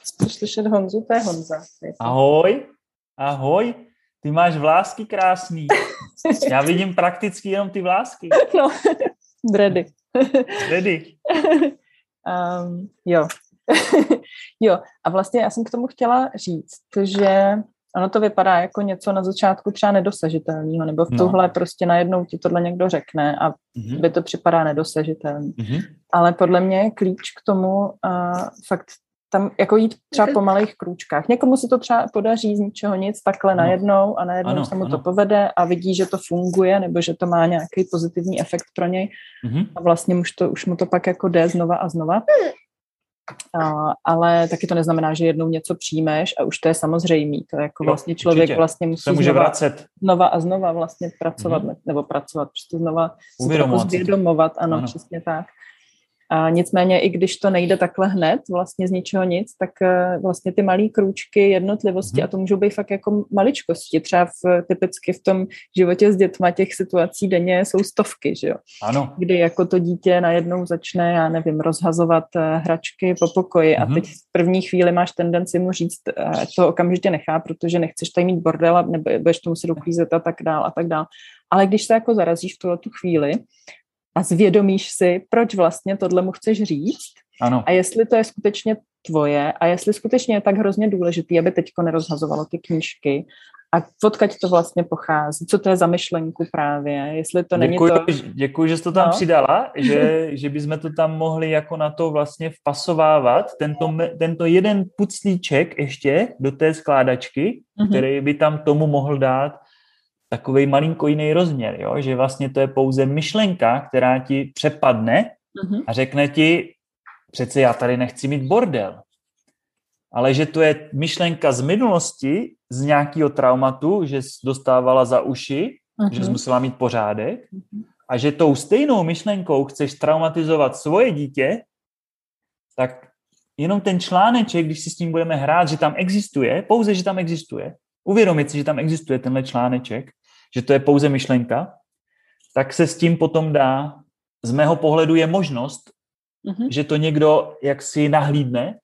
Chceš slyšet Honzu? To je Honza. Ahoj. Ahoj. Ty máš vlásky krásný. Já vidím prakticky jenom ty vlásky. No, dredy. Dredy. um, jo. jo, a vlastně já jsem k tomu chtěla říct, že ono to vypadá jako něco na začátku třeba nedosažitelného, nebo v no. tuhle prostě najednou ti tohle někdo řekne a mm-hmm. by to připadá nedosažitelný. Mm-hmm. Ale podle mě je klíč k tomu uh, fakt tam jako jít třeba po malých krůčkách. Někomu se to třeba podaří z ničeho nic takhle ano. najednou a najednou ano, se mu ano. to povede a vidí, že to funguje nebo že to má nějaký pozitivní efekt pro něj mm-hmm. a vlastně už, to, už mu to pak jako jde znova a znova. A, ale taky to neznamená, že jednou něco přijmeš a už to je samozřejmý. To je jako vlastně člověk určitě. vlastně musí se může znova, vracet. znova a znova vlastně pracovat, mm-hmm. nebo pracovat, prostě znova uvědomovat, uvědomovat ano, ano, přesně tak. A nicméně, i když to nejde takhle hned, vlastně z ničeho nic, tak eh, vlastně ty malé krůčky, jednotlivosti, hmm. a to můžou být fakt jako maličkosti. Třeba v, typicky v tom životě s dětma těch situací denně jsou stovky, že jo? Ano. Kdy jako to dítě najednou začne, já nevím, rozhazovat eh, hračky po pokoji a teď v první chvíli máš tendenci mu říct, eh, to okamžitě nechá, protože nechceš tady mít bordel nebo budeš to muset uklízet a tak dál a tak dál. Ale když se jako zarazíš v tuhle tu chvíli a zvědomíš si, proč vlastně tohle mu chceš říct ano. a jestli to je skutečně tvoje a jestli skutečně je tak hrozně důležitý, aby teďko nerozhazovalo ty knížky a odkaď to vlastně pochází, co to je za myšlenku právě, jestli to není děkuji, to... Děkuji, že jsi to tam no. přidala, že, že bychom to tam mohli jako na to vlastně vpasovávat, tento, tento jeden puclíček ještě do té skládačky, mm-hmm. který by tam tomu mohl dát takový malinko jiný rozměr, jo? že vlastně to je pouze myšlenka, která ti přepadne mm-hmm. a řekne ti, přece já tady nechci mít bordel. Ale že to je myšlenka z minulosti, z nějakého traumatu, že jsi dostávala za uši, mm-hmm. že jsi musela mít pořádek mm-hmm. a že tou stejnou myšlenkou chceš traumatizovat svoje dítě, tak jenom ten článeček, když si s tím budeme hrát, že tam existuje, pouze, že tam existuje, uvědomit si, že tam existuje tenhle článeček, že to je pouze myšlenka, tak se s tím potom dá, z mého pohledu je možnost, mm-hmm. že to někdo jak si nahlídne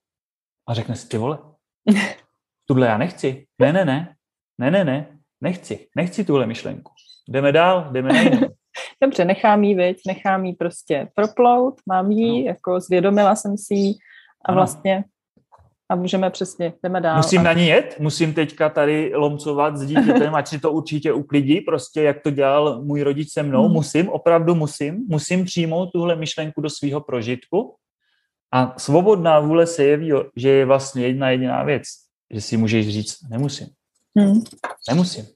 a řekne si, ty vole, tuhle já nechci. Ne, ne, ne, ne, ne, ne, nechci, nechci tuhle myšlenku. Jdeme dál, jdeme na jinou. Dobře, nechám jí, viď, nechám jí prostě proplout, mám jí, no. jako zvědomila jsem si jí a ano. vlastně a můžeme přesně, jdeme dál. Musím a... na ní jet, musím teďka tady lomcovat s dítětem, ať si to určitě uklidí, prostě jak to dělal můj rodič se mnou, hmm. musím, opravdu musím, musím přijmout tuhle myšlenku do svého prožitku a svobodná vůle se jeví, že je vlastně jedna jediná věc, že si můžeš říct, nemusím. Hmm. Nemusím.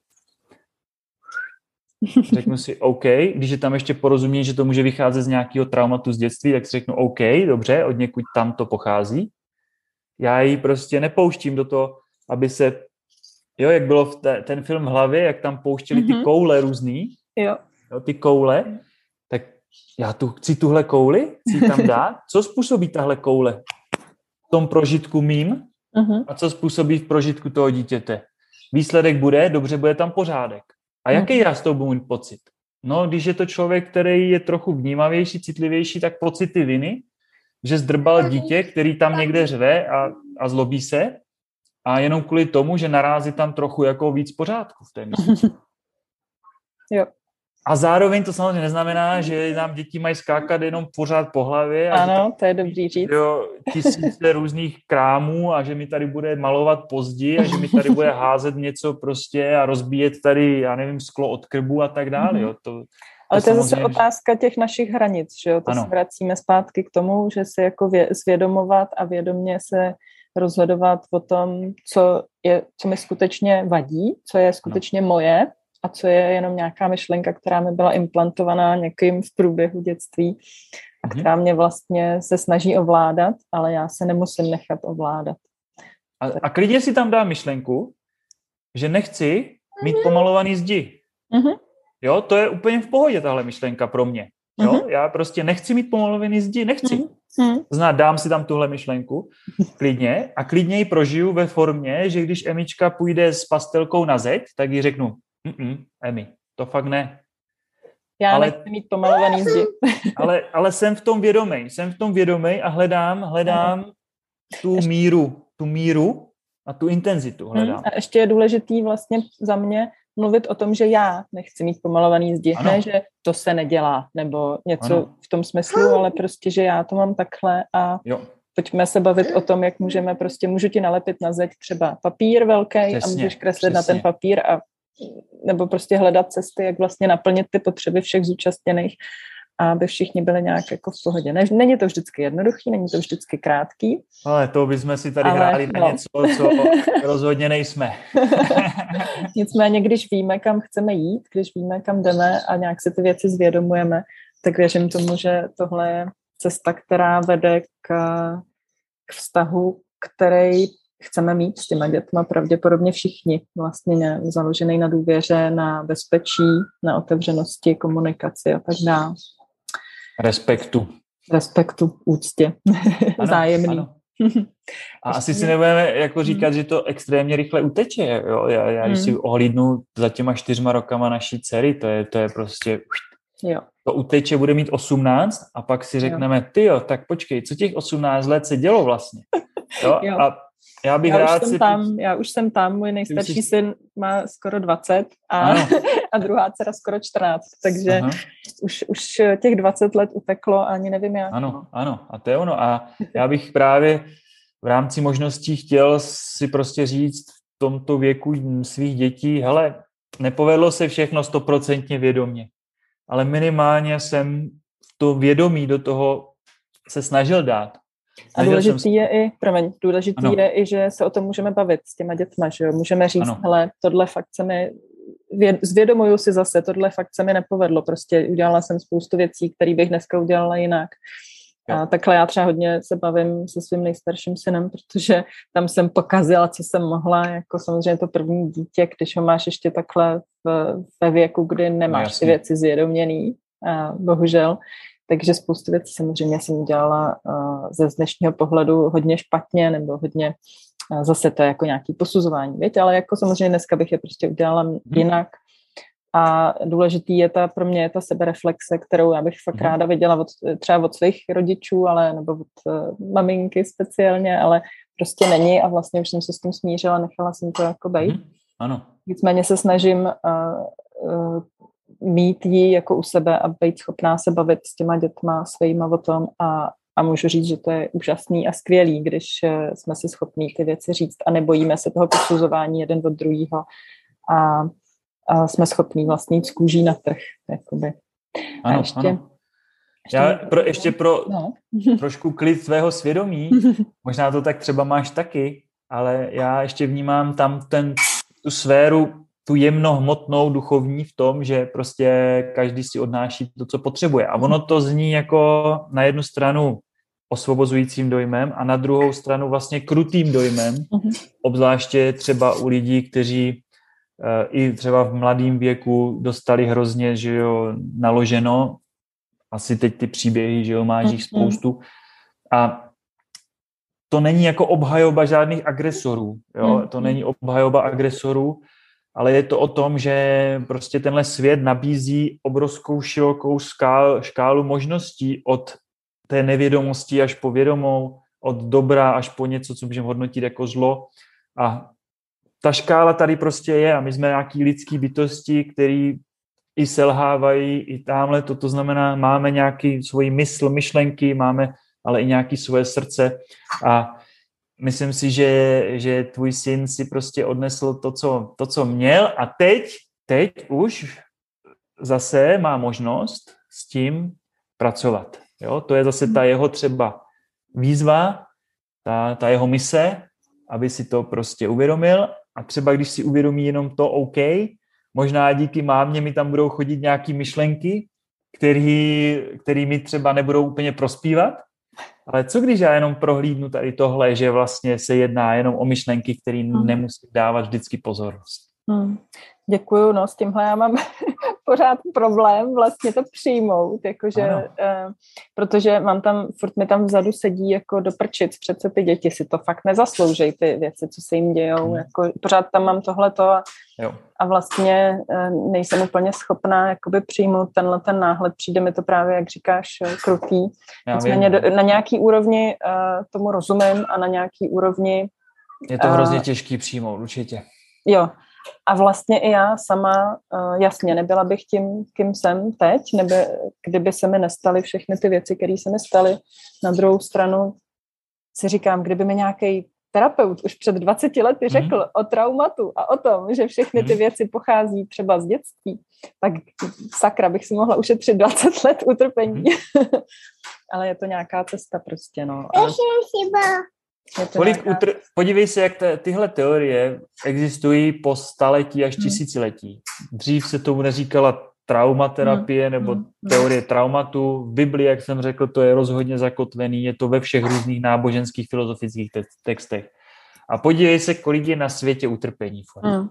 Řeknu si OK, když je tam ještě porozumění, že to může vycházet z nějakého traumatu z dětství, tak si řeknu OK, dobře, od někud tam to pochází já ji prostě nepouštím do toho, aby se, jo, jak bylo v te, ten film v hlavě, jak tam pouštěli mm-hmm. ty mhm. koule různý, jo. jo, ty koule, tak já tu chci tuhle kouli, chci tam dát. Co způsobí tahle koule? V tom prožitku mým, uh-huh. a co způsobí v prožitku toho dítěte. Výsledek bude, dobře, bude tam pořádek. A jaký uh-huh. já z toho budu mít pocit? No, když je to člověk, který je trochu vnímavější, citlivější, tak pocity viny, že zdrbal dítě, který tam někde řve a, a zlobí se a jenom kvůli tomu, že narází tam trochu jako víc pořádku v té jo. A zároveň to samozřejmě neznamená, že nám děti mají skákat jenom pořád po hlavě. A ano, to je dobrý říct. Jo, tisíce různých krámů a že mi tady bude malovat později a že mi tady bude házet něco prostě a rozbíjet tady, já nevím, sklo od krbu a tak dále. Mm-hmm. Jo. To, ale to je zase otázka těch našich hranic, že jo? To ano. se vracíme zpátky k tomu, že se jako vě, zvědomovat a vědomě se rozhodovat o tom, co, je, co mi skutečně vadí, co je skutečně no. moje a co je jenom nějaká myšlenka, která mi byla implantovaná někým v průběhu dětství a mm-hmm. která mě vlastně se snaží ovládat, ale já se nemusím nechat ovládat. A, a klidně si tam dá myšlenku, že nechci mít pomalovaný zdi. Mm-hmm. Jo, to je úplně v pohodě tahle myšlenka pro mě. Jo, mm-hmm. já prostě nechci mít pomalovaný zdi, nechci. Mm-hmm. Zná, dám si tam tuhle myšlenku klidně a klidně ji prožiju ve formě, že když Emička půjde s pastelkou na zeď, tak ji řeknu, Mm-mm, Emi, to fakt ne. Já ale, nechci mít pomalovaný zdi. ale, ale jsem v tom vědomý, jsem v tom vědomý a hledám, hledám tu míru, tu míru a tu intenzitu hledám. Hmm, a ještě je důležitý vlastně za mě mluvit o tom, že já nechci mít pomalovaný zdi, ano. ne, že to se nedělá, nebo něco ano. v tom smyslu, ale prostě, že já to mám takhle a jo. pojďme se bavit o tom, jak můžeme prostě, můžu ti nalepit na zeď třeba papír velký a můžeš kreslit přesně. na ten papír a nebo prostě hledat cesty, jak vlastně naplnit ty potřeby všech zúčastněných, aby všichni byli nějak jako v pohodě. Ne, není to vždycky jednoduchý, není to vždycky krátký. Ale to bychom si tady Ale, hráli no. na něco, co rozhodně nejsme. Nicméně, když víme, kam chceme jít, když víme, kam jdeme a nějak si ty věci zvědomujeme, tak věřím tomu, že tohle je cesta, která vede k, k vztahu, který chceme mít s těma dětma pravděpodobně všichni, vlastně založený na důvěře, na bezpečí, na otevřenosti, komunikaci a tak dále. Respektu. Respektu, úctě, ano, zájemný. Ano. A asi si nebudeme jako říkat, hmm. že to extrémně rychle uteče. Jo? Já, já když hmm. si ohlídnu za těma čtyřma rokama naší dcery, to je, to je prostě... Jo. To uteče bude mít 18 a pak si řekneme, ty jo, tak počkej, co těch 18 let se dělo vlastně? Jo? jo. A já bych já rád už jsem si... tam, já už jsem tam, můj nejstarší jsi... syn má skoro 20 a, a druhá dcera skoro 14, takže už, už těch 20 let uteklo a ani nevím jak. Ano, no. ano, a to je ono. A já bych právě v rámci možností chtěl si prostě říct v tomto věku svých dětí, hele, nepovedlo se všechno stoprocentně vědomě, ale minimálně jsem to vědomí do toho se snažil dát. A důležitý jsem... je i, promiň, důležitý ano. je i, že se o tom můžeme bavit s těma dětma, že jo? Můžeme říct, ano. hele, tohle fakt se mi, zvědomuju si zase, tohle fakt se mi nepovedlo, prostě udělala jsem spoustu věcí, které bych dneska udělala jinak. A takhle já třeba hodně se bavím se svým nejstarším synem, protože tam jsem pokazila, co jsem mohla, jako samozřejmě to první dítě, když ho máš ještě takhle v, ve věku, kdy nemáš no, ty věci zvědoměný, a bohužel, takže spoustu věcí samozřejmě jsem udělala uh, ze dnešního pohledu hodně špatně nebo hodně uh, zase to je jako nějaký posuzování, víte, ale jako samozřejmě dneska bych je prostě udělala hmm. jinak. A důležitý je ta, pro mě je ta sebereflexe, kterou já bych fakt hmm. ráda viděla od, třeba od svých rodičů, ale nebo od uh, maminky speciálně, ale prostě není a vlastně už jsem se s tím smířila, nechala jsem to jako bejt. Hmm. Ano. Nicméně se snažím uh, uh, mít ji jako u sebe a být schopná se bavit s těma dětma svýma o tom a, a můžu říct, že to je úžasný a skvělý, když eh, jsme si schopní ty věci říct a nebojíme se toho posuzování jeden od druhého a, a jsme schopní vlastně jít z kůží na trh. Jakoby. Ano, a ještě, ano. Ještě Já pro, ještě pro no. trošku klid svého svědomí, možná to tak třeba máš taky, ale já ještě vnímám tam ten, tu sféru tu jemnohmotnou duchovní v tom, že prostě každý si odnáší to, co potřebuje. A ono to zní jako na jednu stranu osvobozujícím dojmem a na druhou stranu vlastně krutým dojmem, uh-huh. obzvláště třeba u lidí, kteří uh, i třeba v mladém věku dostali hrozně, že jo, naloženo, asi teď ty příběhy, že jo, máš jich mhm. spoustu. A to není jako obhajoba žádných agresorů. Jo? To není obhajoba agresorů, ale je to o tom, že prostě tenhle svět nabízí obrovskou širokou skál, škálu možností od té nevědomosti až po vědomou, od dobra až po něco, co můžeme hodnotit jako zlo. A ta škála tady prostě je a my jsme nějaký lidský bytosti, který i selhávají i tamhle, to, to znamená, máme nějaký svůj mysl, myšlenky, máme ale i nějaký svoje srdce a myslím si, že, že tvůj syn si prostě odnesl to co, to, co měl a teď, teď už zase má možnost s tím pracovat. Jo? To je zase ta jeho třeba výzva, ta, ta jeho mise, aby si to prostě uvědomil a třeba když si uvědomí jenom to OK, možná díky mámě mi tam budou chodit nějaké myšlenky, který, který mi třeba nebudou úplně prospívat, ale co když já jenom prohlídnu tady tohle, že vlastně se jedná jenom o myšlenky, které hmm. nemusí dávat vždycky pozornost? Hmm. Děkuju, no s tímhle já mám pořád problém vlastně to přijmout, jakože, uh, protože mám tam, furt mi tam vzadu sedí jako do prčic, přece ty děti si to fakt nezasloužejí, ty věci, co se jim dějou, hmm. jako pořád tam mám tohleto a, jo. a vlastně uh, nejsem úplně schopná jakoby přijmout tenhle ten náhled, přijde mi to právě, jak říkáš, eh, krutý. Nicméně do, na nějaký úrovni uh, tomu rozumím a na nějaký úrovni je to hrozně těžký přijmout, určitě. Jo, a vlastně i já sama, uh, jasně, nebyla bych tím, kým jsem teď, neby, kdyby se mi nestaly všechny ty věci, které se mi staly. Na druhou stranu si říkám, kdyby mi nějaký terapeut už před 20 lety mhm. řekl mm. o traumatu a o tom, že všechny ty mhm. věci pochází třeba z dětství, tak sakra bych si mohla ušetřit 20 let utrpení. Mm. Ale je to nějaká cesta prostě, no. A... Kolik nějaká... utr... Podívej se, jak te, tyhle teorie existují po staletí až hmm. tisíciletí. Dřív se tomu neříkala traumaterapie hmm. nebo hmm. teorie traumatu. V Biblii, jak jsem řekl, to je rozhodně zakotvený, je to ve všech různých náboženských filozofických te- textech. A podívej se, kolik je na světě utrpení. Hmm.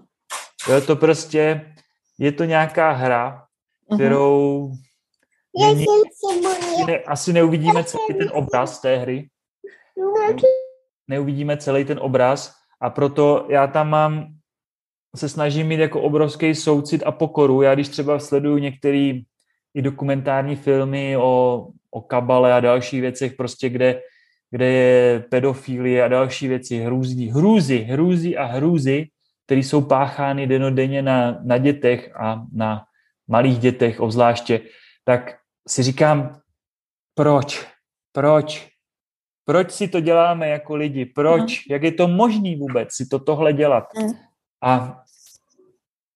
Je to prostě, je to nějaká hra, hmm. kterou není, ne, asi neuvidíme celý ten obraz té hry. Neuvidíme celý ten obraz a proto já tam mám, se snažím mít jako obrovský soucit a pokoru. Já když třeba sleduju některé i dokumentární filmy o, o kabale a dalších věcech, prostě kde, kde je pedofilie a další věci, hrůzí, hrůzy, hrůzy a hrůzy, které jsou páchány denodenně na, na dětech a na malých dětech obzvláště, tak si říkám, proč? Proč? Proč si to děláme jako lidi? Proč? Mm. Jak je to možný vůbec si to tohle dělat? Mm. A,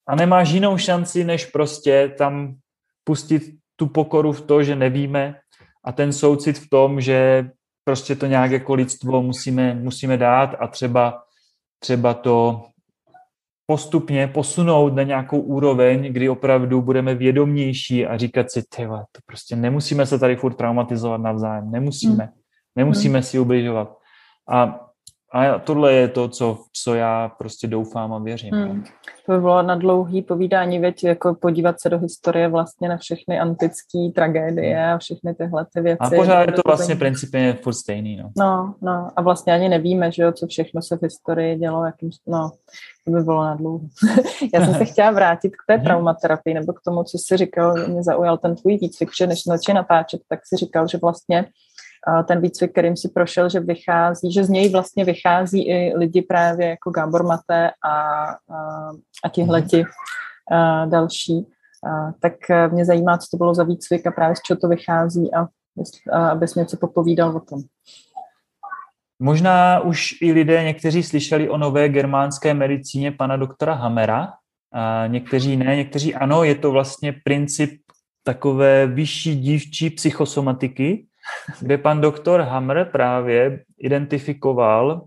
a nemáš jinou šanci, než prostě tam pustit tu pokoru v to, že nevíme a ten soucit v tom, že prostě to nějak jako lidstvo musíme, musíme dát a třeba, třeba to postupně posunout na nějakou úroveň, kdy opravdu budeme vědomnější a říkat si, tyhle, to prostě nemusíme se tady furt traumatizovat navzájem, nemusíme. Mm. Nemusíme hmm. si ubližovat. A, a tohle je to, co, co já prostě doufám a věřím. Hmm. To by bylo na dlouhý povídání, věď, jako podívat se do historie vlastně na všechny antické tragédie a všechny tyhle ty věci. A pořád je to vlastně principně furt stejný. No. no, no a vlastně ani nevíme, že jo, co všechno se v historii dělo, jakým, no, to by bylo na dlouho. já jsem se chtěla vrátit k té mhm. traumaterapii, nebo k tomu, co jsi říkal, mě zaujal ten tvůj výcvik, že než začali natáčet, tak si říkal, že vlastně ten výcvik, kterým si prošel, že vychází, že z něj vlastně vychází i lidi právě jako Gábor Mate a, a, a tihleti a další. A, tak mě zajímá, co to bylo za výcvik a právě z čeho to vychází a, a abys něco popovídal o tom. Možná už i lidé, někteří slyšeli o nové germánské medicíně pana doktora Hamera, a někteří ne, někteří ano, je to vlastně princip takové vyšší dívčí psychosomatiky, kde pan doktor Hammer právě identifikoval,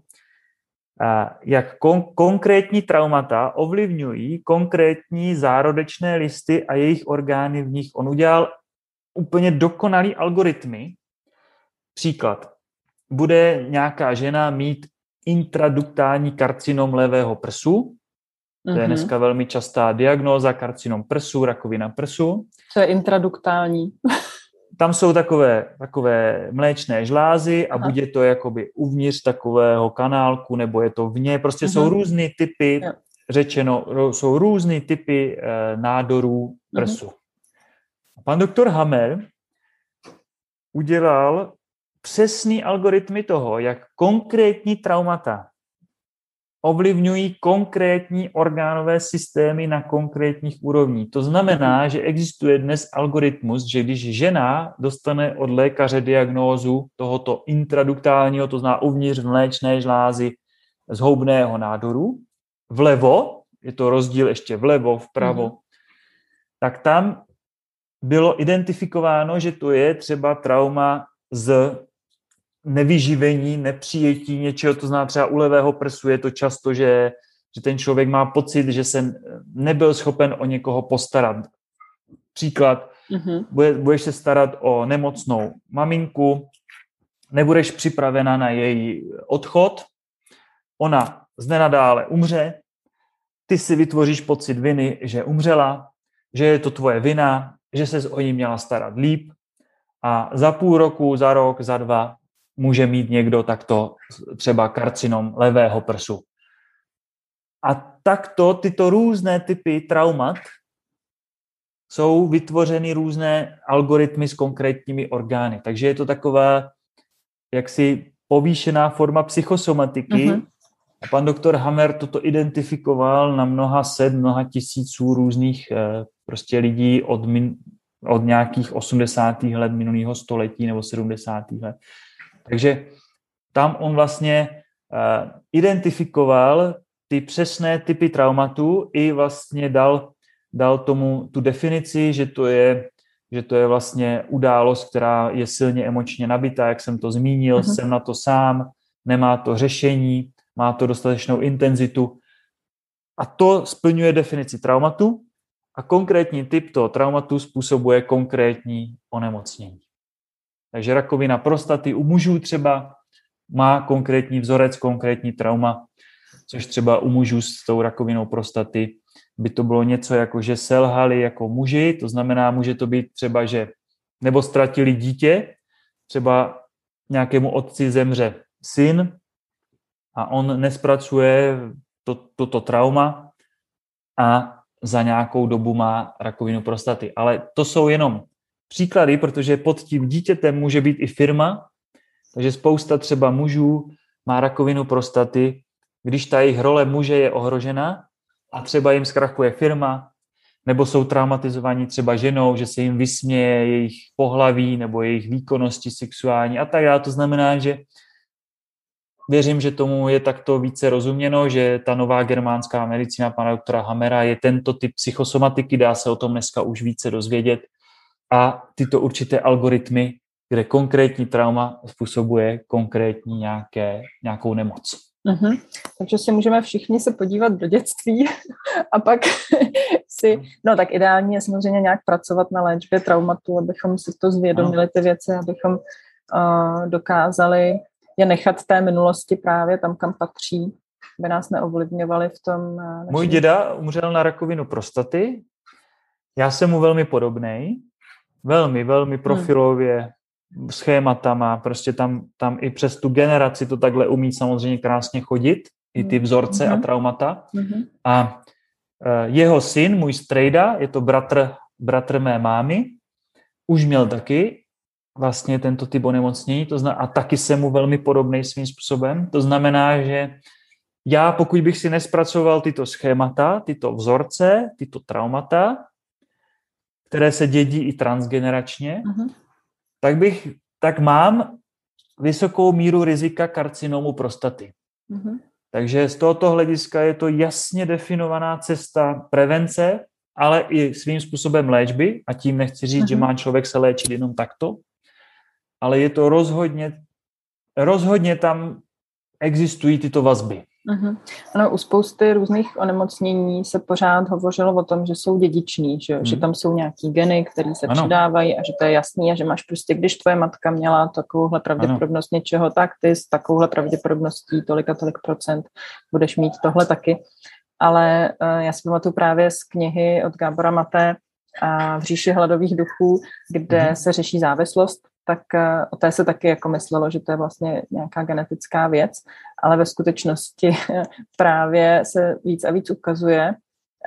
jak kon- konkrétní traumata ovlivňují konkrétní zárodečné listy a jejich orgány v nich. On udělal úplně dokonalý algoritmy. Příklad. Bude nějaká žena mít intraduktální karcinom levého prsu, to je mhm. dneska velmi častá diagnóza, karcinom prsu, rakovina prsu. Co je intraduktální? Tam jsou takové, takové mléčné žlázy a Aha. buď je to jakoby uvnitř takového kanálku, nebo je to vně. Prostě Aha. jsou mhm. různé typy, jo. řečeno, jsou různé typy e, nádorů prsu. Aha. Pan doktor Hammer udělal přesný algoritmy toho, jak konkrétní traumata ovlivňují konkrétní orgánové systémy na konkrétních úrovních. To znamená, že existuje dnes algoritmus, že když žena dostane od lékaře diagnózu tohoto intraduktálního, to zná uvnitř mléčné žlázy zhoubného nádoru, vlevo, je to rozdíl ještě vlevo, vpravo, mm. tak tam bylo identifikováno, že to je třeba trauma z nevyživení, nepřijetí něčeho, to zná třeba u levého prsu, je to často, že, že ten člověk má pocit, že se nebyl schopen o někoho postarat. Příklad, mm-hmm. bude, budeš se starat o nemocnou maminku, nebudeš připravena na její odchod, ona z nenadále umře, ty si vytvoříš pocit viny, že umřela, že je to tvoje vina, že se o ní měla starat líp a za půl roku, za rok, za dva může mít někdo takto třeba karcinom levého prsu. A takto tyto různé typy traumat jsou vytvořeny různé algoritmy s konkrétními orgány. Takže je to taková jaksi povýšená forma psychosomatiky. Mm-hmm. A pan doktor Hammer toto identifikoval na mnoha set, mnoha tisíců různých eh, prostě lidí od, min, od nějakých 80. let minulého století nebo 70. let. Takže tam on vlastně uh, identifikoval ty přesné typy traumatu i vlastně dal, dal tomu tu definici, že to je že to je vlastně událost, která je silně emočně nabitá, jak jsem to zmínil, uh-huh. jsem na to sám, nemá to řešení, má to dostatečnou intenzitu. A to splňuje definici traumatu a konkrétní typ toho traumatu způsobuje konkrétní onemocnění. Takže rakovina prostaty u mužů třeba má konkrétní vzorec, konkrétní trauma, což třeba u mužů s tou rakovinou prostaty by to bylo něco jako, že selhali jako muži, to znamená, může to být třeba, že nebo ztratili dítě, třeba nějakému otci zemře syn a on nespracuje to, toto trauma a za nějakou dobu má rakovinu prostaty. Ale to jsou jenom příklady, protože pod tím dítětem může být i firma, takže spousta třeba mužů má rakovinu prostaty, když ta jejich role muže je ohrožena a třeba jim zkrachuje firma, nebo jsou traumatizovaní třeba ženou, že se jim vysměje jejich pohlaví nebo jejich výkonnosti sexuální a tak dále. To znamená, že věřím, že tomu je takto více rozuměno, že ta nová germánská medicína pana doktora Hamera je tento typ psychosomatiky, dá se o tom dneska už více dozvědět a tyto určité algoritmy, kde konkrétní trauma způsobuje konkrétní nějaké, nějakou nemoc. Uh-huh. Takže si můžeme všichni se podívat do dětství a pak si, no tak ideální je samozřejmě nějak pracovat na léčbě traumatu, abychom si to zvědomili ty věci, abychom uh, dokázali je nechat té minulosti právě tam, kam patří, aby nás neovlivňovali v tom. Uh. Můj děda umřel na rakovinu prostaty, já jsem mu velmi podobný Velmi, velmi hmm. profilově, hmm. schématama, prostě tam, tam i přes tu generaci to takhle umí samozřejmě krásně chodit, i ty vzorce hmm. a traumata. Hmm. A e, jeho syn, můj strejda, je to bratr, bratr mé mámy, už měl taky vlastně tento typ onemocnění to zna, a taky jsem mu velmi podobný svým způsobem. To znamená, že já, pokud bych si nespracoval tyto schémata, tyto vzorce, tyto traumata, které se dědí i transgeneračně, uh-huh. tak bych, tak mám vysokou míru rizika karcinomu prostaty. Uh-huh. Takže z tohoto hlediska je to jasně definovaná cesta prevence, ale i svým způsobem léčby, a tím nechci říct, uh-huh. že má člověk se léčit jenom takto, ale je to rozhodně, rozhodně tam existují tyto vazby. Uh-huh. Ano, u spousty různých onemocnění se pořád hovořilo o tom, že jsou dědiční, že, uh-huh. že tam jsou nějaký geny, které se ano. přidávají a že to je jasný a že máš prostě, když tvoje matka měla takovouhle pravděpodobnost ano. něčeho, tak ty s takovouhle pravděpodobností tolik a tolik procent budeš mít tohle taky. Ale uh, já si pamatuju právě z knihy od Gábora Maté, a v říši hladových duchů, kde mm-hmm. se řeší závislost, tak eh, o té se taky jako myslelo, že to je vlastně nějaká genetická věc, ale ve skutečnosti právě se víc a víc ukazuje,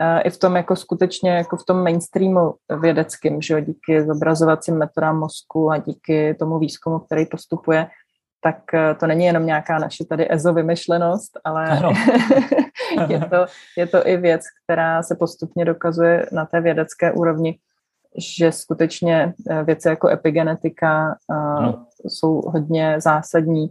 eh, i v tom jako skutečně jako v tom mainstreamu vědeckým, že jo, díky zobrazovacím metodám mozku a díky tomu výzkumu, který postupuje, tak eh, to není jenom nějaká naše tady EZO vymyšlenost, ale je, to, je to i věc, která se postupně dokazuje na té vědecké úrovni, že skutečně eh, věci jako epigenetika no. jsou hodně zásadní.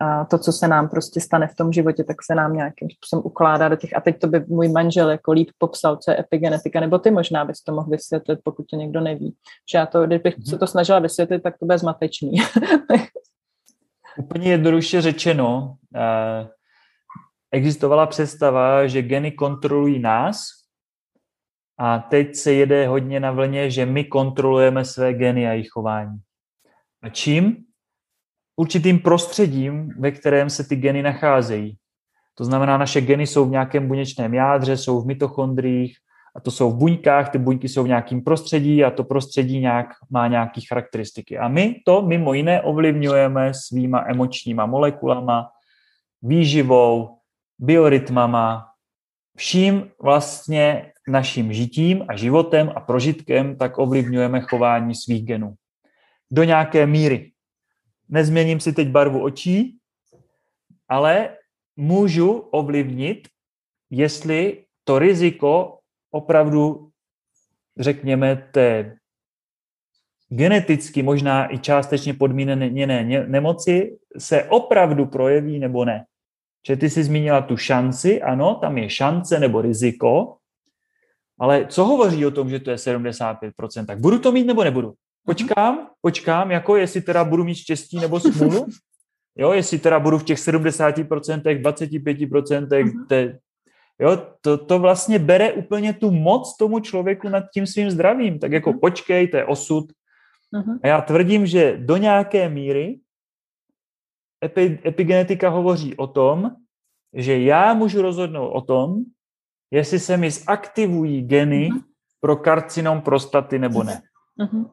A to, co se nám prostě stane v tom životě, tak se nám nějakým způsobem ukládá do těch. A teď to by můj manžel jako líp popsal, co je epigenetika, nebo ty možná bys to mohl vysvětlit, pokud to někdo neví. Že já to, kdybych se to snažila vysvětlit, tak to bude zmatečný. Úplně jednoduše řečeno, eh, existovala představa, že geny kontrolují nás a teď se jede hodně na vlně, že my kontrolujeme své geny a jejich chování. A čím? Určitým prostředím, ve kterém se ty geny nacházejí. To znamená, naše geny jsou v nějakém buněčném jádře, jsou v mitochondriích, a to jsou v buňkách, ty buňky jsou v nějakém prostředí a to prostředí nějak, má nějaké charakteristiky. A my to mimo jiné ovlivňujeme svýma emočníma molekulama, výživou, biorytmama, vším vlastně naším žitím a životem a prožitkem tak ovlivňujeme chování svých genů. Do nějaké míry. Nezměním si teď barvu očí, ale můžu ovlivnit, jestli to riziko opravdu, řekněme, té geneticky možná i částečně podmíněné nemoci se opravdu projeví nebo ne. Že ty jsi zmínila tu šanci, ano, tam je šance nebo riziko, ale co hovoří o tom, že to je 75%? Tak budu to mít nebo nebudu? Počkám, počkám, jako jestli teda budu mít štěstí nebo smůlu, jo, jestli teda budu v těch 70%, 25% té, Jo, to, to vlastně bere úplně tu moc tomu člověku nad tím svým zdravím. Tak jako mhm. počkej, to je osud. A já tvrdím, že do nějaké míry epi, epigenetika hovoří o tom, že já můžu rozhodnout o tom, jestli se mi zaktivují geny uh-huh. pro karcinom prostaty nebo ne. Uh-huh.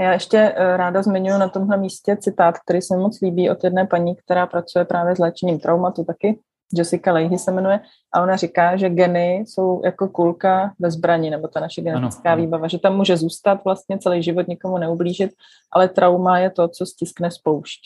Já ještě eh, ráda zmiňuji na tomhle místě citát, který se moc líbí od jedné paní, která pracuje právě s léčením traumatu taky Jessica Leahy se jmenuje, a ona říká, že geny jsou jako kulka ve zbraní, nebo ta naše genetická ano, výbava, že tam může zůstat vlastně celý život, nikomu neublížit, ale trauma je to, co stiskne spoušť.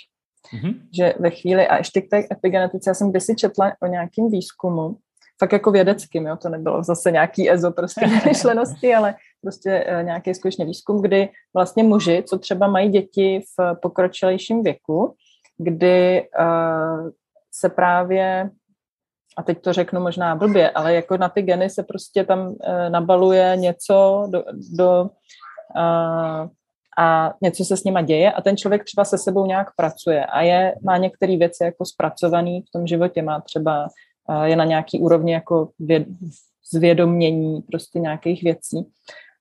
Mm-hmm. Že ve chvíli, a ještě k té epigenetice, já jsem kdysi četla o nějakým výzkumu, fakt jako vědeckým, jo, to nebylo zase nějaký EZO prostě myšlenosti, ale prostě uh, nějaký skutečně výzkum, kdy vlastně muži, co třeba mají děti v pokročilejším věku, kdy uh, se právě a teď to řeknu možná blbě, ale jako na ty geny se prostě tam e, nabaluje něco do, do a, a něco se s nima děje a ten člověk třeba se sebou nějak pracuje a je, má některé věci jako zpracovaný v tom životě, má třeba, e, je na nějaký úrovni jako věd, zvědomění prostě nějakých věcí.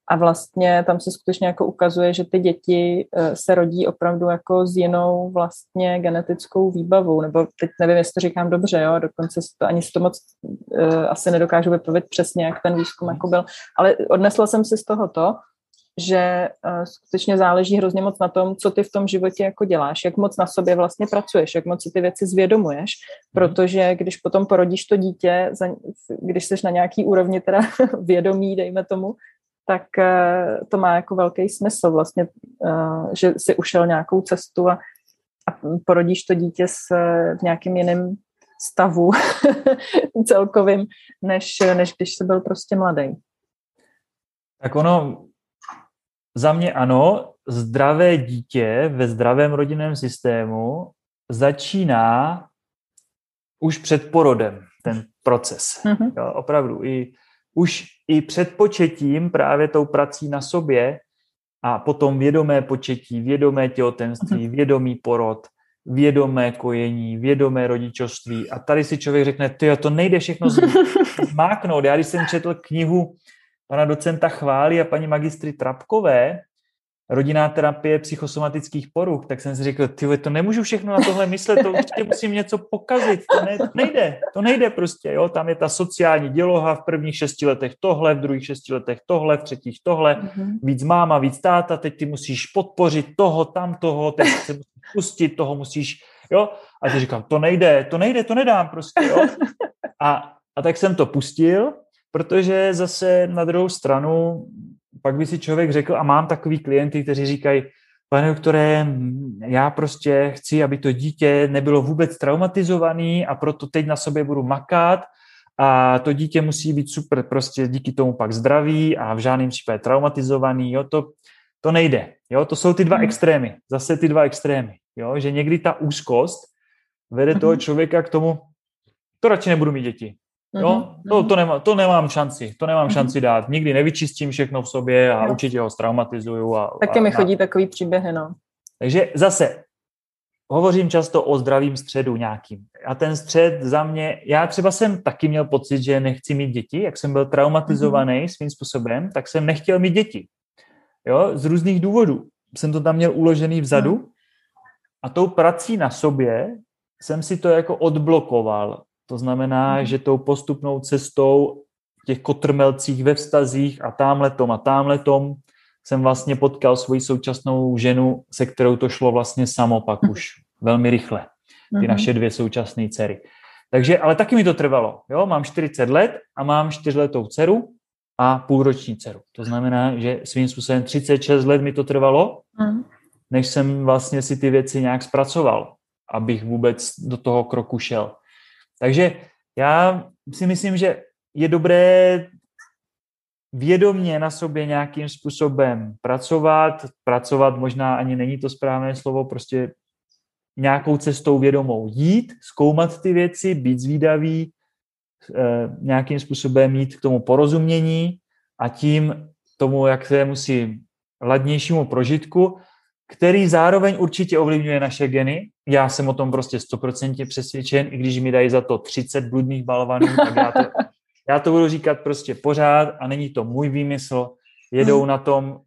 A vlastně tam se skutečně jako ukazuje, že ty děti eh, se rodí opravdu jako s jinou vlastně genetickou výbavou, nebo teď nevím, jestli to říkám dobře, jo, dokonce to, ani si to moc uh, asi nedokážu vypovědět přesně, jak ten výzkum jako byl, ale odnesla jsem si z toho to, že uh, skutečně záleží hrozně moc na tom, co ty v tom životě jako děláš, jak moc na sobě vlastně pracuješ, jak moc si ty věci zvědomuješ, mhm. protože když potom porodíš to dítě, když jsi na nějaký úrovni teda vědomí, dejme tomu, tak eh, to má jako velký smysl vlastně, eh, že si ušel nějakou cestu a, a porodíš to dítě s, v nějakým jiným stavu celkovým, než, než když jsi byl prostě mladý. Tak ono, za mě ano, zdravé dítě ve zdravém rodinném systému začíná už před porodem ten proces. Mm-hmm. Jo, opravdu. I už i před početím právě tou prací na sobě a potom vědomé početí, vědomé těhotenství, mhm. vědomý porod, vědomé kojení, vědomé rodičovství. A tady si člověk řekne, ty to nejde všechno zmáknout. Já když jsem četl knihu pana docenta Chvály a paní magistry Trapkové, rodinná terapie psychosomatických poruch, tak jsem si řekl, ty to nemůžu všechno na tohle myslet, to určitě musím něco pokazit, to, ne, to nejde, to nejde prostě, jo, tam je ta sociální děloha v prvních šesti letech tohle, v druhých šesti letech tohle, v třetích tohle, mm-hmm. víc máma, víc táta, teď ty musíš podpořit toho, tam toho, teď se musíš pustit, toho musíš, jo, a ty říkám, to nejde, to nejde, to nedám prostě, jo, a, a tak jsem to pustil, protože zase na druhou stranu pak by si člověk řekl, a mám takový klienty, kteří říkají, pane doktore, já prostě chci, aby to dítě nebylo vůbec traumatizovaný a proto teď na sobě budu makat a to dítě musí být super prostě díky tomu pak zdravý a v žádném případě traumatizovaný, jo, to, to nejde, jo, to jsou ty dva hmm. extrémy, zase ty dva extrémy, jo, že někdy ta úzkost vede toho mhm. člověka k tomu, to radši nebudu mít děti, Jo? Mm-hmm. To, to, nemá, to nemám šanci, to nemám mm-hmm. šanci dát. Nikdy nevyčistím všechno v sobě a jo. určitě ho straumatizuju. A, Taky a, mi chodí a... takový příběhy, no. Takže zase, hovořím často o zdravým středu nějakým. A ten střed za mě, já třeba jsem taky měl pocit, že nechci mít děti, jak jsem byl traumatizovaný mm-hmm. svým způsobem, tak jsem nechtěl mít děti. Jo, z různých důvodů. Jsem to tam měl uložený vzadu mm. a tou prací na sobě jsem si to jako odblokoval to znamená, mhm. že tou postupnou cestou těch kotrmelcích ve vztazích a tamhletom a tamhletom jsem vlastně potkal svoji současnou ženu, se kterou to šlo vlastně samo pak už velmi rychle. Ty mm-hmm. naše dvě současné dcery. Takže, ale taky mi to trvalo. Jo? Mám 40 let a mám čtyřletou dceru a půlroční dceru. To znamená, že svým způsobem 36 let mi to trvalo, mm. než jsem vlastně si ty věci nějak zpracoval, abych vůbec do toho kroku šel. Takže já si myslím, že je dobré vědomně na sobě nějakým způsobem pracovat. Pracovat možná ani není to správné slovo, prostě nějakou cestou vědomou jít, zkoumat ty věci, být zvídavý, eh, nějakým způsobem mít k tomu porozumění a tím tomu, jak se musí ladnějšímu prožitku který zároveň určitě ovlivňuje naše geny. Já jsem o tom prostě stoprocentně přesvědčen, i když mi dají za to 30 bludných balvanů, tak já to, já to budu říkat prostě pořád a není to můj výmysl. Jedou na tom uh,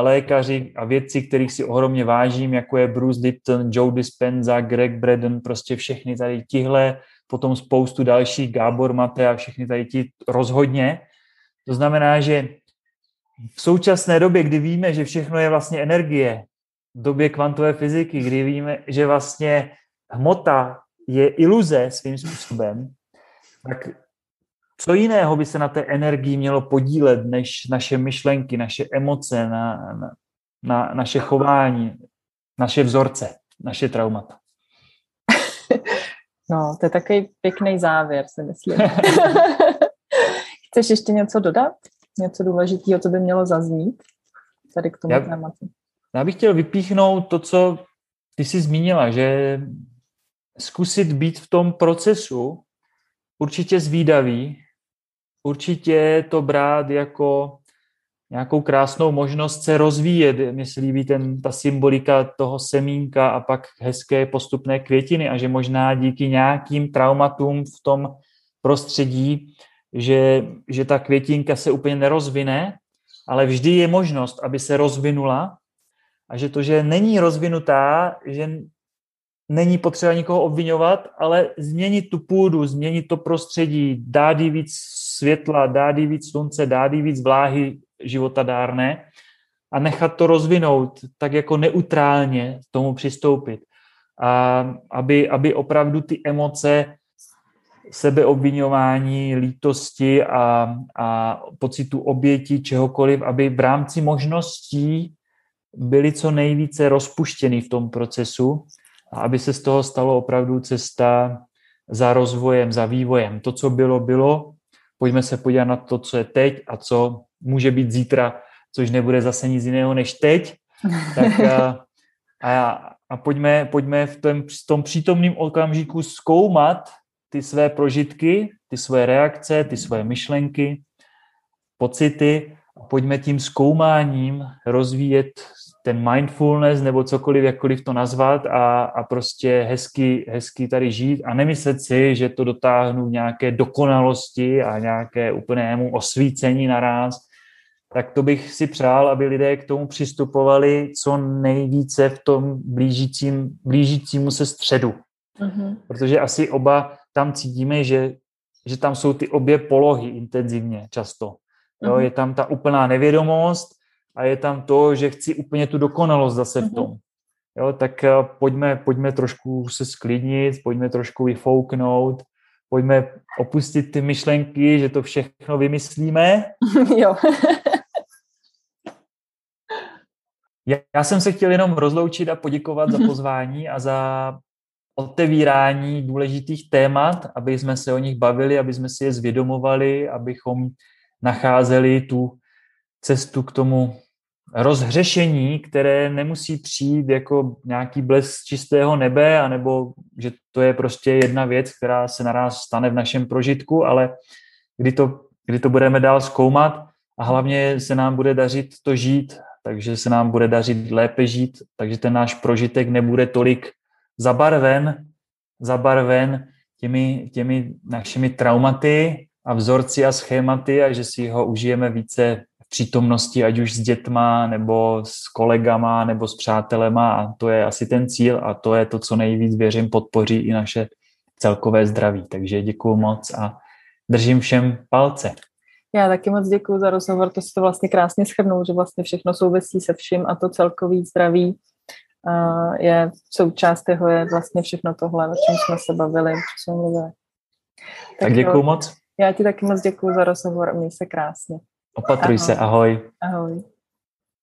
lékaři a vědci, kterých si ohromně vážím, jako je Bruce Lipton, Joe Dispenza, Greg Braden, prostě všechny tady tihle, potom spoustu dalších, Gábor Mate a všechny tady ti rozhodně. To znamená, že v současné době, kdy víme, že všechno je vlastně energie, době kvantové fyziky, kdy víme, že vlastně hmota je iluze svým způsobem, tak co jiného by se na té energii mělo podílet, než naše myšlenky, naše emoce, na, na, na naše chování, naše vzorce, naše traumata. No, to je takový pěkný závěr, si myslím. Chceš ještě něco dodat? Něco důležitého, co by mělo zaznít tady k tomu já, tématu? Já bych chtěl vypíchnout to, co ty jsi zmínila, že zkusit být v tom procesu určitě zvídavý, určitě to brát jako nějakou krásnou možnost se rozvíjet. Mně se líbí ten, ta symbolika toho semínka a pak hezké postupné květiny a že možná díky nějakým traumatům v tom prostředí, že, že ta květinka se úplně nerozvine, ale vždy je možnost, aby se rozvinula a že to, že není rozvinutá, že není potřeba nikoho obvinovat, ale změnit tu půdu, změnit to prostředí, dát jí víc světla, dát jí víc slunce, dát jí víc vláhy životadárné a nechat to rozvinout, tak jako neutrálně tomu přistoupit. A aby, aby opravdu ty emoce sebeobvinování, lítosti a, a pocitu oběti, čehokoliv, aby v rámci možností byli co nejvíce rozpuštěni v tom procesu a aby se z toho stalo opravdu cesta za rozvojem, za vývojem. To, co bylo, bylo. Pojďme se podívat na to, co je teď a co může být zítra, což nebude zase nic jiného než teď. Tak a, a, a pojďme, pojďme v tom, v tom přítomném okamžiku zkoumat ty své prožitky, ty své reakce, ty své myšlenky, pocity pojďme tím zkoumáním rozvíjet ten mindfulness nebo cokoliv, jakkoliv to nazvat a, a prostě hezky, hezky tady žít a nemyslet si, že to dotáhnu nějaké dokonalosti a nějaké úplnému osvícení naraz, tak to bych si přál, aby lidé k tomu přistupovali co nejvíce v tom blížícím, blížícímu se středu. Mm-hmm. Protože asi oba tam cítíme, že, že tam jsou ty obě polohy intenzivně často. Jo, mm-hmm. Je tam ta úplná nevědomost a je tam to, že chci úplně tu dokonalost zase v tom. Jo, tak eh, pojďme, pojďme trošku se sklidnit, pojďme trošku vyfouknout, pojďme opustit ty myšlenky, že to všechno vymyslíme. jo. Já jsem se chtěl jenom rozloučit a poděkovat za pozvání a za otevírání důležitých témat, aby jsme se o nich bavili, aby jsme si je zvědomovali, abychom nacházeli tu cestu k tomu rozhřešení, které nemusí přijít jako nějaký blesk čistého nebe, anebo že to je prostě jedna věc, která se naraz stane v našem prožitku, ale kdy to, kdy to budeme dál zkoumat a hlavně se nám bude dařit to žít, takže se nám bude dařit lépe žít, takže ten náš prožitek nebude tolik zabarven, zabarven těmi, těmi našimi traumaty a vzorci a schématy a že si ho užijeme více přítomnosti, ať už s dětma, nebo s kolegama, nebo s přátelema a to je asi ten cíl a to je to, co nejvíc věřím podpoří i naše celkové zdraví. Takže děkuji moc a držím všem palce. Já taky moc děkuji za rozhovor, to si to vlastně krásně schrnul, že vlastně všechno souvisí se vším a to celkový zdraví je součást toho, je vlastně všechno tohle, o čem jsme se bavili, co jsme mluvili. Tak, tak děkuji moc. Já ti taky moc děkuji za rozhovor a měj se krásně. Opatruj ahoj. se, ahoj. Ahoj.